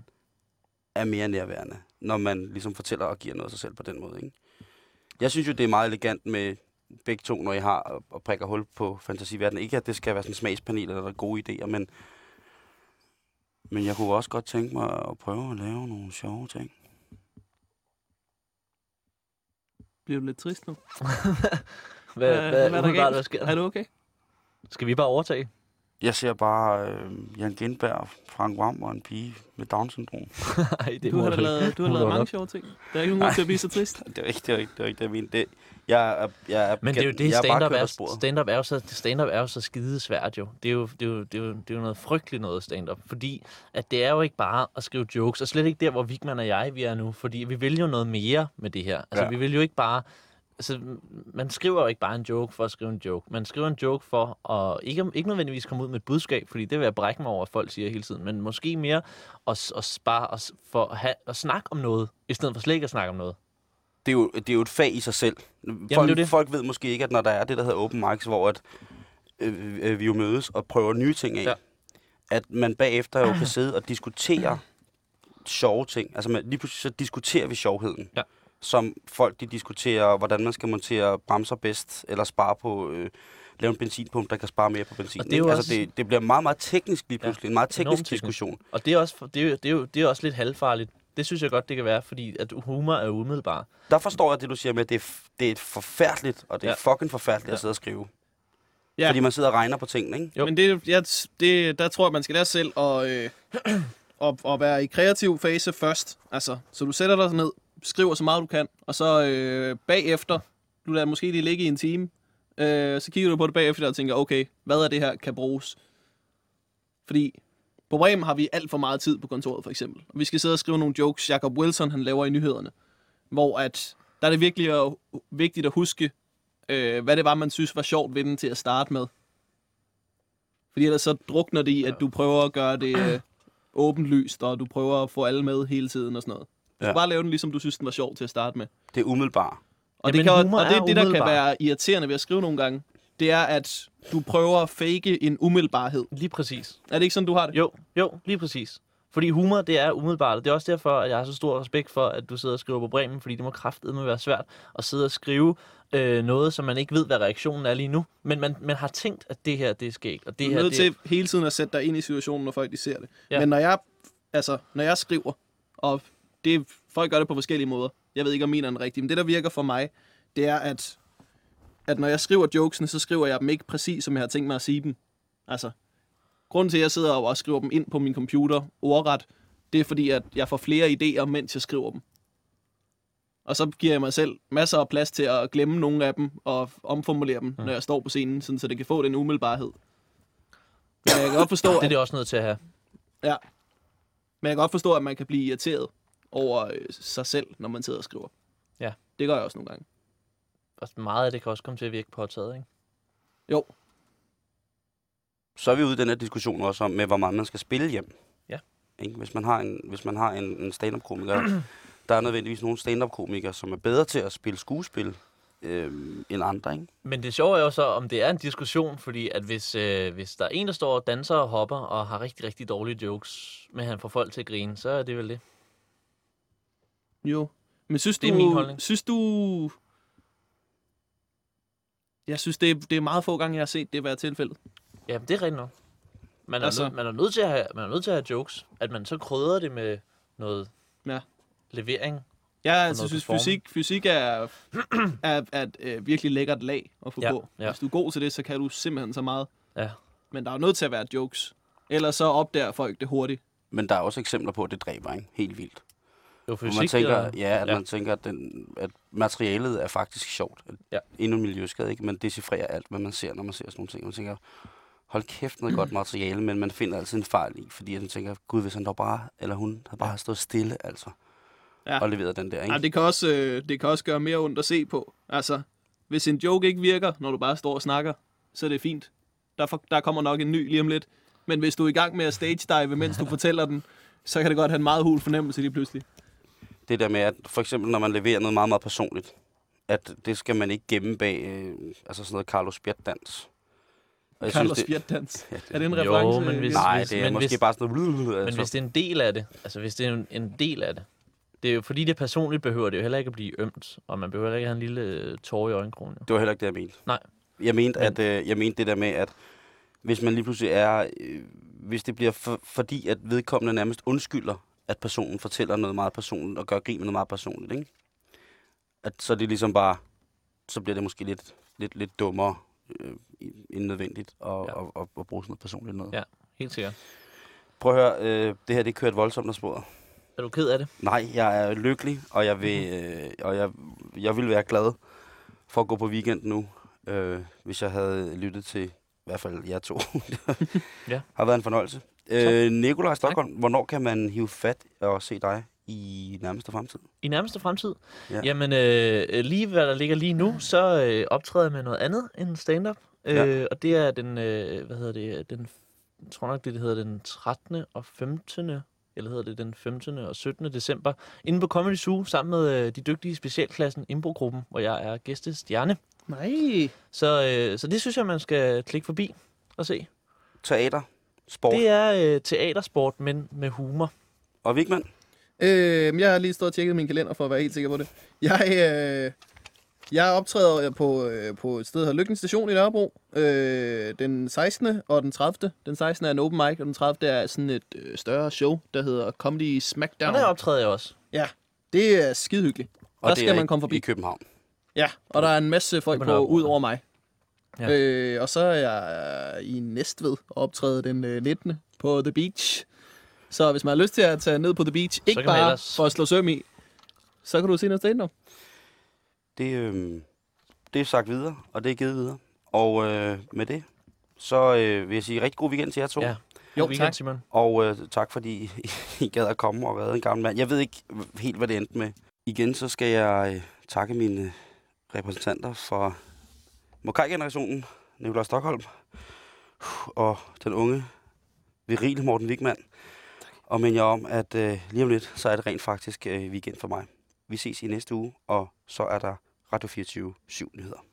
er mere nærværende, når man ligesom fortæller og giver noget af sig selv på den måde. Ikke? Jeg synes jo, det er meget elegant med begge to, når I har og, og prikker hul på fantasiverdenen. Ikke, at det skal være sådan en smagspanel eller gode idéer, men, men jeg kunne også godt tænke mig at prøve at lave nogle sjove ting. Bliver du lidt trist nu? Hvad, Øh, hvad, hvad er der galt? hvad sker Er der? du okay? Skal vi bare overtage? Jeg ser bare øh, Jan Gindberg, Frank Vam og en pige med Down-syndrom. Nej, det Du har da lavet, du har lavet mange sjove ting. Der er ikke nogen til at blive så trist. Det er ikke det, er ikke, det, er ikke det, jeg mener. Det, jeg er, jeg er, Men det er jo det, er stand-up er, stand-up er, jo så, stand-up er jo så skide svært jo. Det er jo, det, er jo, det, er jo, det er jo noget frygteligt noget stand-up. Fordi at det er jo ikke bare at skrive jokes, og slet ikke der, hvor Vigman og jeg vi er nu. Fordi vi vil jo noget mere med det her. Altså, Ja. vi vil jo ikke bare... Altså, man skriver jo ikke bare en joke for at skrive en joke. Man skriver en joke for at ikke, ikke nødvendigvis komme ud med et budskab, fordi det vil jeg brække mig over, at folk siger hele tiden. Men måske mere at, at, bare at, for at, have, at snakke om noget, i stedet for slet ikke at snakke om noget. det, er jo, det er jo et fag i sig selv. Folk, det det. folk ved måske ikke, at når der er det, der hedder open mics, hvor at, øh, øh, vi jo mødes og prøver nye ting af, ja. at man bagefter jo kan sidde og diskutere sjove ting. Altså man, lige pludselig så diskuterer vi sjovheden. Ja. Som folk de diskuterer, hvordan man skal montere bremser bedst, eller spare på... Øh, lave en benzinpump, der kan spare mere på benzin. Og det er jo altså, også- det, det bliver meget, meget teknisk lige Ja, pludselig. en meget teknisk teknisk. diskussion. Og det er, også, det, er, jo- det, er jo, det er også lidt halvfarligt. Det synes jeg godt, det kan være, fordi at humor er umiddelbar. Der forstår jeg det, du siger med, at det er, det er forfærdeligt, og det er Ja. fucking forfærdeligt Ja. at sidde og skrive. Ja. Fordi man sidder og regner på tingene, ikke? Jo. Men det, jeg, det, der tror jeg, man skal lære selv at, øh, at, at være i kreativ fase først. Altså, så du sætter dig ned, skriver så meget du kan, og så øh, bagefter, du lader måske lige ligge i en time, Øh, så kigger du på det bagefter og tænker, okay, hvad er det her, kan bruges? Fordi på Bremen har vi alt for meget tid på kontoret, for eksempel. Og vi skal sidde og skrive nogle jokes, Jacob Wilson han laver i nyhederne. Hvor at, der er det virkelig at, vigtigt at huske, øh, hvad det var, man synes var sjovt ved den til at starte med. Fordi ellers så drukner det i, at du prøver at gøre det øh, åbenlyst, og du prøver at få alle med hele tiden og sådan noget. Du Ja. bare lave den, ligesom du synes, den var sjov til at starte med. Det er umiddelbart. Og, Jamen, det, kan, og det, er det, der kan være irriterende ved at skrive nogle gange, det er, at du prøver at fake en umiddelbarhed. Lige præcis. Er det ikke sådan, du har det? Jo, jo, lige præcis. Fordi humor, det er umiddelbart, det er også derfor, at jeg har så stor respekt for, at du sidder og skriver på Bremen, fordi det må kraftedeme være svært at sidde og skrive øh, noget, som man ikke ved, hvad reaktionen er lige nu. Men man, man har tænkt, at det her, det er skægt, og det Du her, er nødt det til hele tiden at sætte dig ind i situationen, når folk de ser det. Ja. Men når jeg, altså, når jeg skriver, og det, folk gør det på forskellige måder, jeg ved ikke, om min er den rigtige, men det, der virker for mig, det er, at, at når jeg skriver jokesene, så skriver jeg dem ikke præcis, som jeg har tænkt mig at sige dem. Altså, grunden til, at jeg sidder og også skriver dem ind på min computer ordret, det er fordi, at jeg får flere idéer, mens jeg skriver dem. Og så giver jeg mig selv masser af plads til at glemme nogle af dem og omformulere dem, mm. når jeg står på scenen, sådan, så det kan få den umiddelbarhed. Men jeg kan godt forstå, det er det også nødt til at have. ja, men jeg kan godt forstå, at man kan blive irriteret over øh, sig selv, når man sidder og skriver. Ja. Det gør jeg også nogle gange. Og meget af det kan også komme til at virke påtaget, ikke? Jo, Så er vi ude i den her diskussion også om, med hvor meget man skal spille hjem. Ja. Ikke? Hvis man har en, hvis man har en, en stand-up-komiker, der er nødvendigvis nogle stand-up-komikere, som er bedre til at spille skuespil øh, end andre. Ikke? Men det sjove er jo så, om det er en diskussion, fordi at hvis, øh, hvis der er en, der står og danser og hopper og har rigtig, rigtig dårlige jokes, men han får folk til at grine, så er det vel det. Jo. Men synes Det er du, min holdning. synes du... Jeg synes, det er, det er meget få gange, jeg har set det være tilfældet. Ja, det er rigtigt nok. Man er, Altså- nød, man, er nødt til at have, man er nødt til at have jokes. At man så krydrer det med noget Ja. levering. Jeg altså, synes, fysik, fysik er, er, er et øh, virkelig lækkert lag at få Ja, på. ja. Hvis du er god til det, så kan du simpelthen så meget. Ja. Men der er nødt til at være jokes. Ellers så opdager folk det hurtigt. Men der er også eksempler på, at det dræber ikke? helt vildt. Jo, fysik, man tænker, eller- ja, at ja. man tænker, at, den, at materialet er faktisk sjovt. Ja. Endnu en miljøskade, ikke? Man decifrerer alt, hvad man ser, når man ser sådan nogle ting. Man tænker, hold kæft, noget godt materiale, men man finder altid en fejl i, fordi man tænker, gud, hvis han dog bare, eller hun, havde bare stået stille, altså. Ja. Og leveret den der, ikke? Ja, det, kan også, øh, det kan også gøre mere ondt at se på. Altså, hvis en joke ikke virker, når du bare står og snakker, så er det fint. Der, for, der kommer nok en ny lige om lidt. Men hvis du er i gang med at stage dive, mens du fortæller den, så kan det godt have en meget hul fornemmelse lige pludselig. Det der med, at for eksempel når man leverer noget meget, meget personligt, at det skal man ikke gemme bag, øh, altså sådan noget Carlos Bjertdans. Og jeg Carlos det, Bjertdans. Ja, Er det en Jo, reference? men hvis- Nej, hvis- det er men måske hvis- bare sådan noget... Men Altså, hvis det er en del af det, altså hvis det er en, en del af det, det er jo fordi det er personligt, behøver det jo heller ikke at blive ømt, og man behøver heller ikke have en lille øh, tår i øjenkrogen. jo. Det var heller ikke det, jeg mente. Nej. Jeg mente, Men- at, øh, jeg mente det der med, at hvis man lige pludselig er... Øh, hvis det bliver for, fordi, at vedkommende nærmest undskylder, at personen fortæller noget meget personligt, og gør grin med noget meget personligt, ikke? At så er det ligesom bare... Så bliver det måske lidt, lidt, lidt dummere øh, end nødvendigt at, Ja. ja. at, at, at, bruge sådan noget personligt noget. Ja. Helt sikkert. Prøv at høre, øh, det her det kørt voldsomt af sporet. Er du ked af det? Nej, jeg er lykkelig, og jeg vil, øh, og jeg, jeg vil være glad for at gå på weekend nu, øh, hvis jeg havde lyttet til i hvert fald jer to. Ja. Har været en fornøjelse. Øh, Nikolaj Stockholm, hvornår kan man hive fat og se dig i nærmeste fremtid? I nærmeste fremtid? Ja. Jamen, øh, lige hvad der ligger lige nu, så øh, optræder jeg med noget andet end stand-up. Øh, Ja. Og det er den, øh, hvad hedder det, den, jeg tror nok, det, det hedder den 13. og 15. Eller hedder det den 15. og 17. december, inde på Comedy Zoo, sammen med øh, de dygtige specialklassen Impro-gruppen, hvor jeg er gæstestjerne. Nej. Så, øh, så det synes jeg, man skal klikke forbi og se. Teater, sport Det er øh, teatersport, men med humor. og Vigman. Øh, jeg har lige stået og tjekket min kalender for at være helt sikker på det. Jeg, øh, jeg optræder på, øh, på et sted, der hedder Lykken Station i Nørrebro. Øh, den 16. og den 30. Den 16. er en open mic, og den 30. er sådan et øh, større show, der hedder Comedy Og Smackdown. der optræder jeg også. Ja, det er skide hyggeligt. Og Der det skal er man komme forbi. i København. Ja, og der er en masse folk På ud over mig. Ja. Øh, og så er jeg i Næstved og optræde den øh, 19. på The Beach. Så hvis man har lyst til at tage ned på The Beach, ikke bare ellers- for at slå søm i, så kan du se noget stand-up. Det, øh, det er sagt videre, og det er givet videre. Og øh, med det, så øh, vil jeg sige rigtig god weekend til jer to. Ja. Jo, weekend, tak. Simon. Og øh, tak fordi I, I gad at komme og redde en gammel mand. Jeg ved ikke helt, hvad det endte med. Igen så skal jeg øh, takke mine repræsentanter for Mokai-generationen, Nikolaj Stockholm, og den unge, virile Morten Wigman. Og men jeg om, at øh, lige om lidt, så er det rent faktisk øh, weekend for mig. Vi ses i næste uge, og så er der Radio 24 7 nyheder.